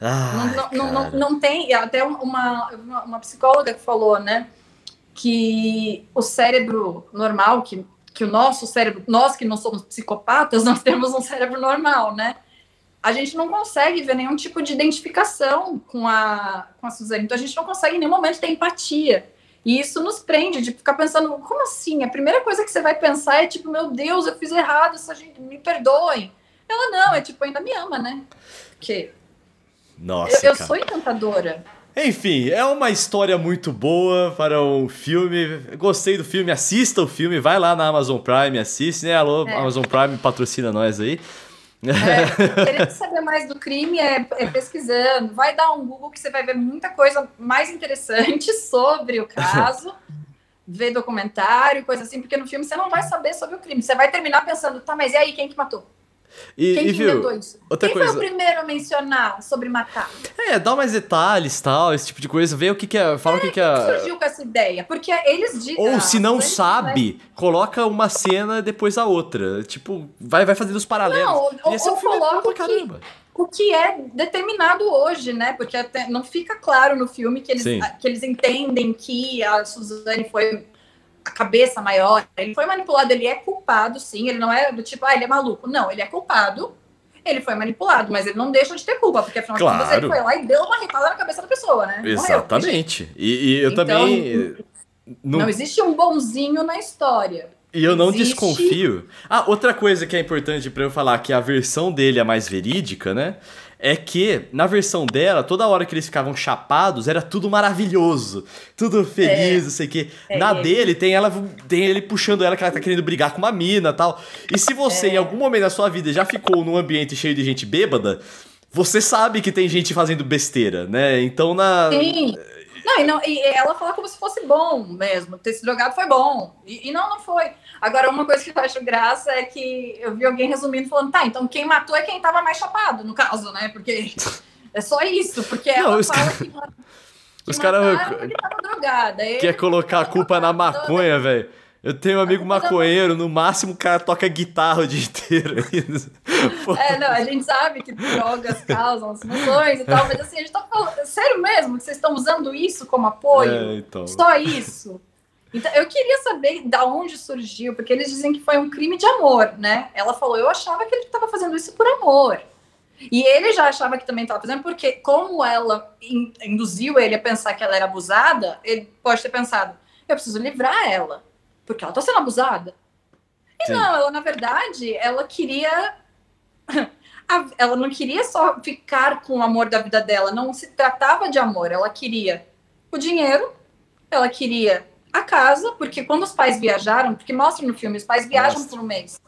Ai, não, não, não, não, tem, até uma, uma psicóloga que falou, né, que o cérebro normal, que, que o nosso cérebro, nós que não somos psicopatas, nós temos um cérebro normal, né? A gente não consegue ver nenhum tipo de identificação com a, com a Suzane, então a gente não consegue em nenhum momento ter empatia. E isso nos prende de ficar pensando, como assim? A primeira coisa que você vai pensar é tipo, meu Deus, eu fiz errado, essa gente me perdoem. Ela não, é tipo, ainda me ama, né? Porque Nossa, eu, eu sou encantadora. Enfim, é uma história muito boa para um filme. Gostei do filme, assista o filme, vai lá na Amazon Prime, assiste, né? Alô, é. Amazon Prime patrocina nós aí. É, querendo saber mais do crime é, é, pesquisando. Vai dar um Google que você vai ver muita coisa mais interessante sobre o caso. ver documentário, coisa assim, porque no filme você não vai saber sobre o crime. Você vai terminar pensando, tá, mas e aí, quem que matou? E, Quem e viu? Outra Quem coisa... foi o primeiro a mencionar sobre matar? É, dá mais detalhes tal, esse tipo de coisa, vê o que que é. Fala é, o que que é. surgiu com essa ideia? Porque eles dizem. Ou se não sabe, né? coloca uma cena depois a outra. Tipo, vai, vai fazendo os paralelos. Não, ou, ou, um coloca que, o que é determinado hoje, né? Porque até não fica claro no filme que eles, que eles entendem que a Suzane foi a cabeça maior. Ele foi manipulado, ele é culpado, sim. Ele não é do tipo, ah, ele é maluco. Não, ele é culpado. Ele foi manipulado, mas ele não deixa de ter culpa, porque afinal claro. de contas ele foi lá e deu uma retada na cabeça da pessoa, né? Exatamente. E, e, eu então, também. Não... não existe um bonzinho na história. E eu não Existe... desconfio. Ah, outra coisa que é importante para eu falar que a versão dele é mais verídica, né? É que na versão dela, toda hora que eles ficavam chapados, era tudo maravilhoso, tudo feliz, é. não sei o quê. É. Na dele, tem ela tem ele puxando ela que ela tá querendo brigar com uma mina tal. E se você, é. em algum momento da sua vida, já ficou num ambiente cheio de gente bêbada, você sabe que tem gente fazendo besteira, né? Então na. Sim. Não, e, não, e ela fala como se fosse bom mesmo. Ter se drogado foi bom. E, e, não, não foi. Agora, uma coisa que eu acho graça é que eu vi alguém resumindo falando, tá, então quem matou é quem tava mais chapado, no caso, né? Porque é só isso, porque ela não, fala que, que os caras. Quer colocar a culpa na maconha, velho. Eu tenho um amigo maconheiro, no máximo o cara toca guitarra o dia inteiro. é, não, a gente sabe que drogas causam as emoções e tal, mas assim, a gente tá falando, sério mesmo que vocês estão usando isso como apoio? É, então. Só isso? Então, eu queria saber da onde surgiu, porque eles dizem que foi um crime de amor, né? Ela falou, eu achava que ele estava fazendo isso por amor. E ele já achava que também estava fazendo, porque como ela induziu ele a pensar que ela era abusada, ele pode ter pensado, eu preciso livrar ela, porque ela está sendo abusada. E Sim. não, ela, na verdade, ela queria. ela não queria só ficar com o amor da vida dela, não se tratava de amor, ela queria o dinheiro, ela queria a casa, porque quando os pais viajaram, porque mostra no filme, os pais viajam Nossa. por um mês.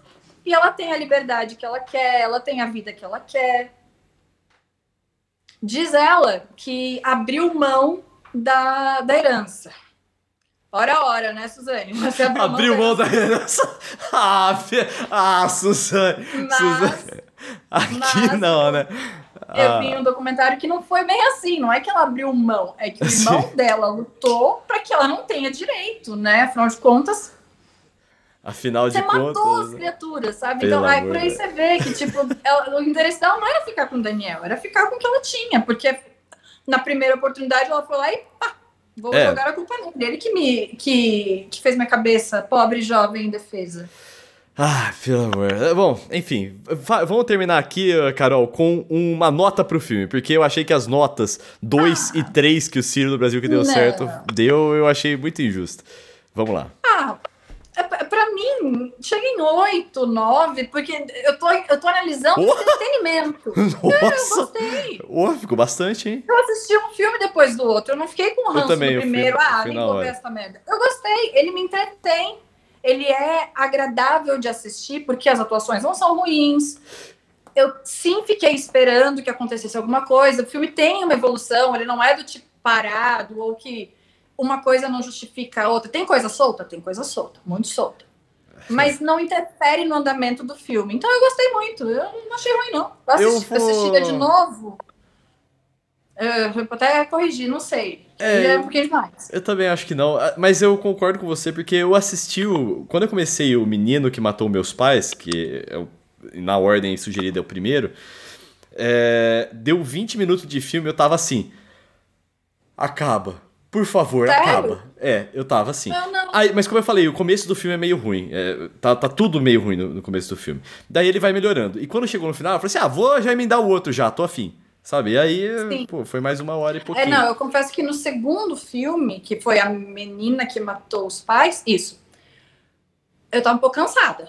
E ela tem a liberdade que ela quer, ela tem a vida que ela quer. Diz ela que abriu mão da, da herança. Ora, ora, né, Suzane? Você abriu, abriu mão da herança. Ah, ah Suzane. Mas, Suzane. Aqui mas, não, né? Eu ah. vi um documentário que não foi bem assim, não é que ela abriu mão, é que o irmão Sim. dela lutou para que ela não tenha direito, né? Afinal de contas, Afinal de você contas. Você matou as criaturas, sabe? Então, aí por aí você vê que, tipo, ela, o interesse dela não era ficar com o Daniel, era ficar com o que ela tinha, porque na primeira oportunidade ela foi lá e pá, vou é. jogar a culpa nele. Ele que me que, que fez minha cabeça, pobre jovem indefesa. Ah, pelo amor. É, bom, enfim, vamos terminar aqui, Carol, com uma nota pro filme, porque eu achei que as notas 2 ah. e 3 que o Ciro do Brasil que deu não. certo deu, eu achei muito injusto. Vamos lá. Ah, mim, chega em 8, 9, porque eu tô, eu tô analisando oh! entretenimento. Nossa! É, eu gostei. Oh, ficou bastante, hein? Eu assisti um filme depois do outro, eu não fiquei com ranço também, no primeiro. Fui, ah, nem vou ver essa merda. Eu gostei, ele me entretém. Ele é agradável de assistir, porque as atuações não são ruins. Eu sim fiquei esperando que acontecesse alguma coisa. O filme tem uma evolução, ele não é do tipo parado ou que uma coisa não justifica a outra. Tem coisa solta? Tem coisa solta, muito solta. Mas não interfere no andamento do filme. Então eu gostei muito. Eu não achei ruim, não. Eu assisti, vou... assistida de novo. Eu vou até corrigir, não sei. É, é um pouquinho demais. Eu também acho que não. Ah, mas eu concordo com você, porque eu assisti o. Quando eu comecei o Menino que Matou Meus Pais, que é o, na ordem sugerida é o primeiro, é, deu 20 minutos de filme eu tava assim. Acaba por favor, Sério? acaba. É, eu tava assim. Não, não. Aí, mas como eu falei, o começo do filme é meio ruim. É, tá, tá tudo meio ruim no, no, começo do filme. Daí ele vai melhorando. E quando chegou no final, eu falei assim: ah, vou já emendar o outro já, tô afim. Sabe? E aí, pô, foi mais uma hora e pouquinho. É, não, eu confesso que no segundo filme, que foi a menina que matou os pais, isso. Eu tava um pouco cansada.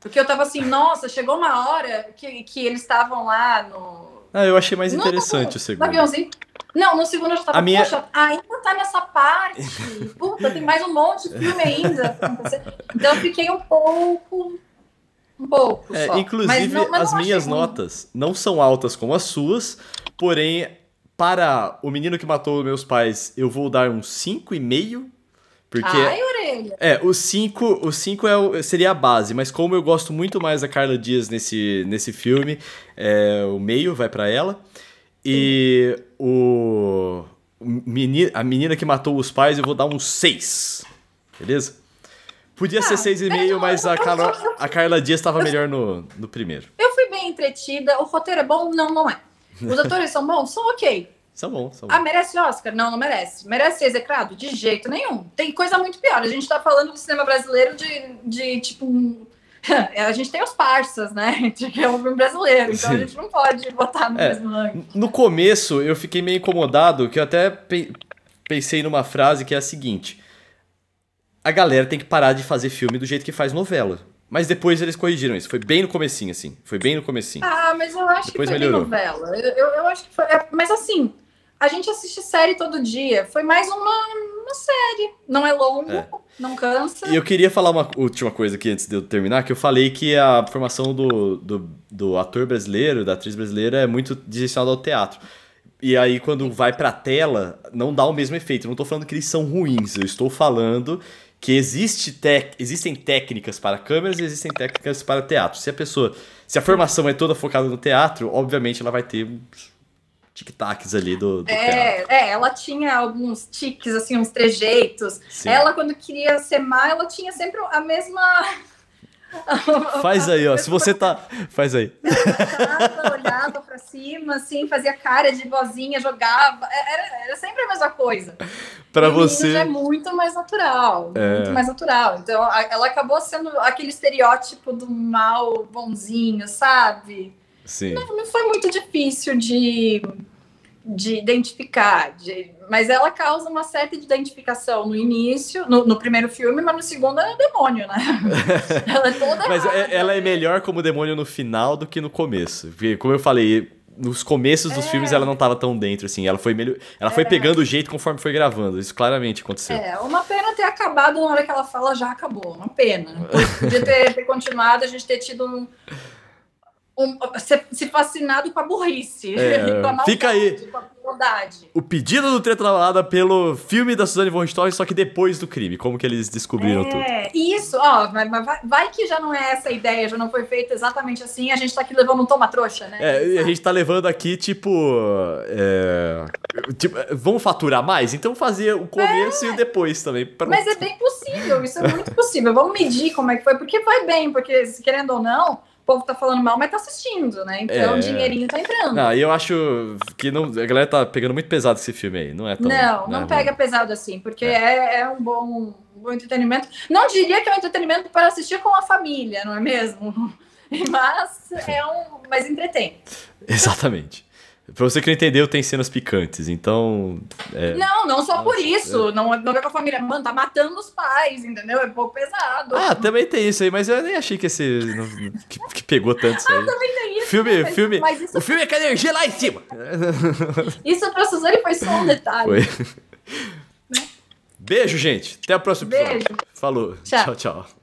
Porque eu tava assim, nossa, chegou uma hora que, que eles estavam lá no. Ah, eu achei mais interessante no, o segundo. No aviãozinho. Não, no segundo eu já tava, a minha... poxa, ainda tá nessa parte. Puta, tem mais um monte de filme ainda. Então eu fiquei um pouco. Um pouco. É, só. Inclusive, mas não, mas as minhas notas não são altas como as suas, porém, para o menino que matou meus pais, eu vou dar um 5,5. Porque. Ai, orelha. É, o 5 o cinco é seria a base, mas como eu gosto muito mais da Carla Dias nesse, nesse filme, é, o meio vai para ela. E o. Menina, a menina que matou os pais, eu vou dar um 6. Beleza? Podia ah, ser 6,5, mas a Carla, a Carla Dias estava melhor no, no primeiro. Eu fui bem entretida. O roteiro é bom? Não, não é. Os atores são bons? São ok. São bons, são bons. Ah, merece Oscar? Não, não merece. Merece ser execrado? De jeito nenhum. Tem coisa muito pior. A gente tá falando do cinema brasileiro de, de tipo, um a gente tem os parças, né? Que é o filme brasileiro, então Sim. a gente não pode botar no é, mesmo ranking. No começo, eu fiquei meio incomodado, que eu até pe pensei numa frase que é a seguinte: a galera tem que parar de fazer filme do jeito que faz novela. Mas depois eles corrigiram isso. Foi bem no comecinho, assim. Foi bem no comecinho. Ah, mas eu acho depois que foi melhorou. novela. Eu, eu, eu, acho que foi. É, mas assim, a gente assiste série todo dia. Foi mais uma, uma série. Não é longo, é. não cansa. E eu queria falar uma última coisa aqui antes de eu terminar, que eu falei que a formação do, do, do ator brasileiro, da atriz brasileira, é muito direcionada ao teatro. E aí, quando vai pra tela, não dá o mesmo efeito. Eu não tô falando que eles são ruins, eu estou falando que existe tec existem técnicas para câmeras e existem técnicas para teatro. Se a pessoa, se a formação é toda focada no teatro, obviamente ela vai ter tic-tacs ali do, do é, é, ela tinha alguns tiques, assim, uns trejeitos. Sim. Ela, quando queria ser má, ela tinha sempre a mesma... Faz aí, ó. Se você tá. Faz aí. Ela olhava pra cima, assim, fazia cara de vozinha, jogava. É, era, era sempre a mesma coisa. Pra e você. é muito mais natural. É. Muito mais natural. Então, ela acabou sendo aquele estereótipo do mal bonzinho, sabe? Sim. Não, não foi muito difícil de de identificar. De, Mas ela causa uma certa identificação no início, no, no primeiro filme, mas no segundo ela é demônio, né? ela é toda Mas é, ela é melhor como demônio no final do que no começo. Porque, como eu falei, nos começos dos é. filmes ela não estava tão dentro, assim. Ela foi melhor. Ela foi é. pegando o jeito conforme foi gravando. Isso claramente aconteceu. É, uma pena ter acabado na hora que ela fala, já acabou. Uma pena. Podia ter, ter continuado, a gente ter tido um um, se fascinado com a burrice, é, com a maldade, fica aí. com a crueldade. O pedido do Treta Balada pelo filme da Suzane von Richthofen, só que depois do crime, como que eles descobriram é, tudo. Isso, ó, vai, vai, que já não é essa a ideia, já não foi feito exatamente assim, a gente tá aqui levando um toma-trouxa, né? É, e a gente tá levando aqui, tipo, é, tipo, vamos faturar mais? Então fazer o começo é. e o depois também. Pronto. Mas é bem possível, isso é muito possível. Vamos medir como é que foi, porque vai bem, porque querendo ou não povo tá falando mal, mas tá assistindo, né? Então é. o dinheirinho tá entrando. Não, e eu acho que não, a galera tá pegando muito pesado esse filme aí, não é tão. Não, não, não né? pega pesado assim, porque é, é, é um, bom, um bom entretenimento. Não diria que é um entretenimento para assistir com a família, não é mesmo? Mas é um. Mas entretém. Exatamente. Pra você que não entendeu, tem cenas picantes, então. É... Não, não só por isso. É... Não, não é com a família. Mano, tá matando os pais, entendeu? É um pouco pesado. Ah, também tem isso aí, mas eu nem achei que esse. que, que pegou tanto isso ah, aí. Ah, também tem isso. Filme, né? mas, filme, mas isso... O filme é com a energia lá em cima. Isso pra Suzane foi só um detalhe. Foi. Né? Beijo, gente. Até o próximo Beijo. episódio. Falou. tchau. tchau. tchau.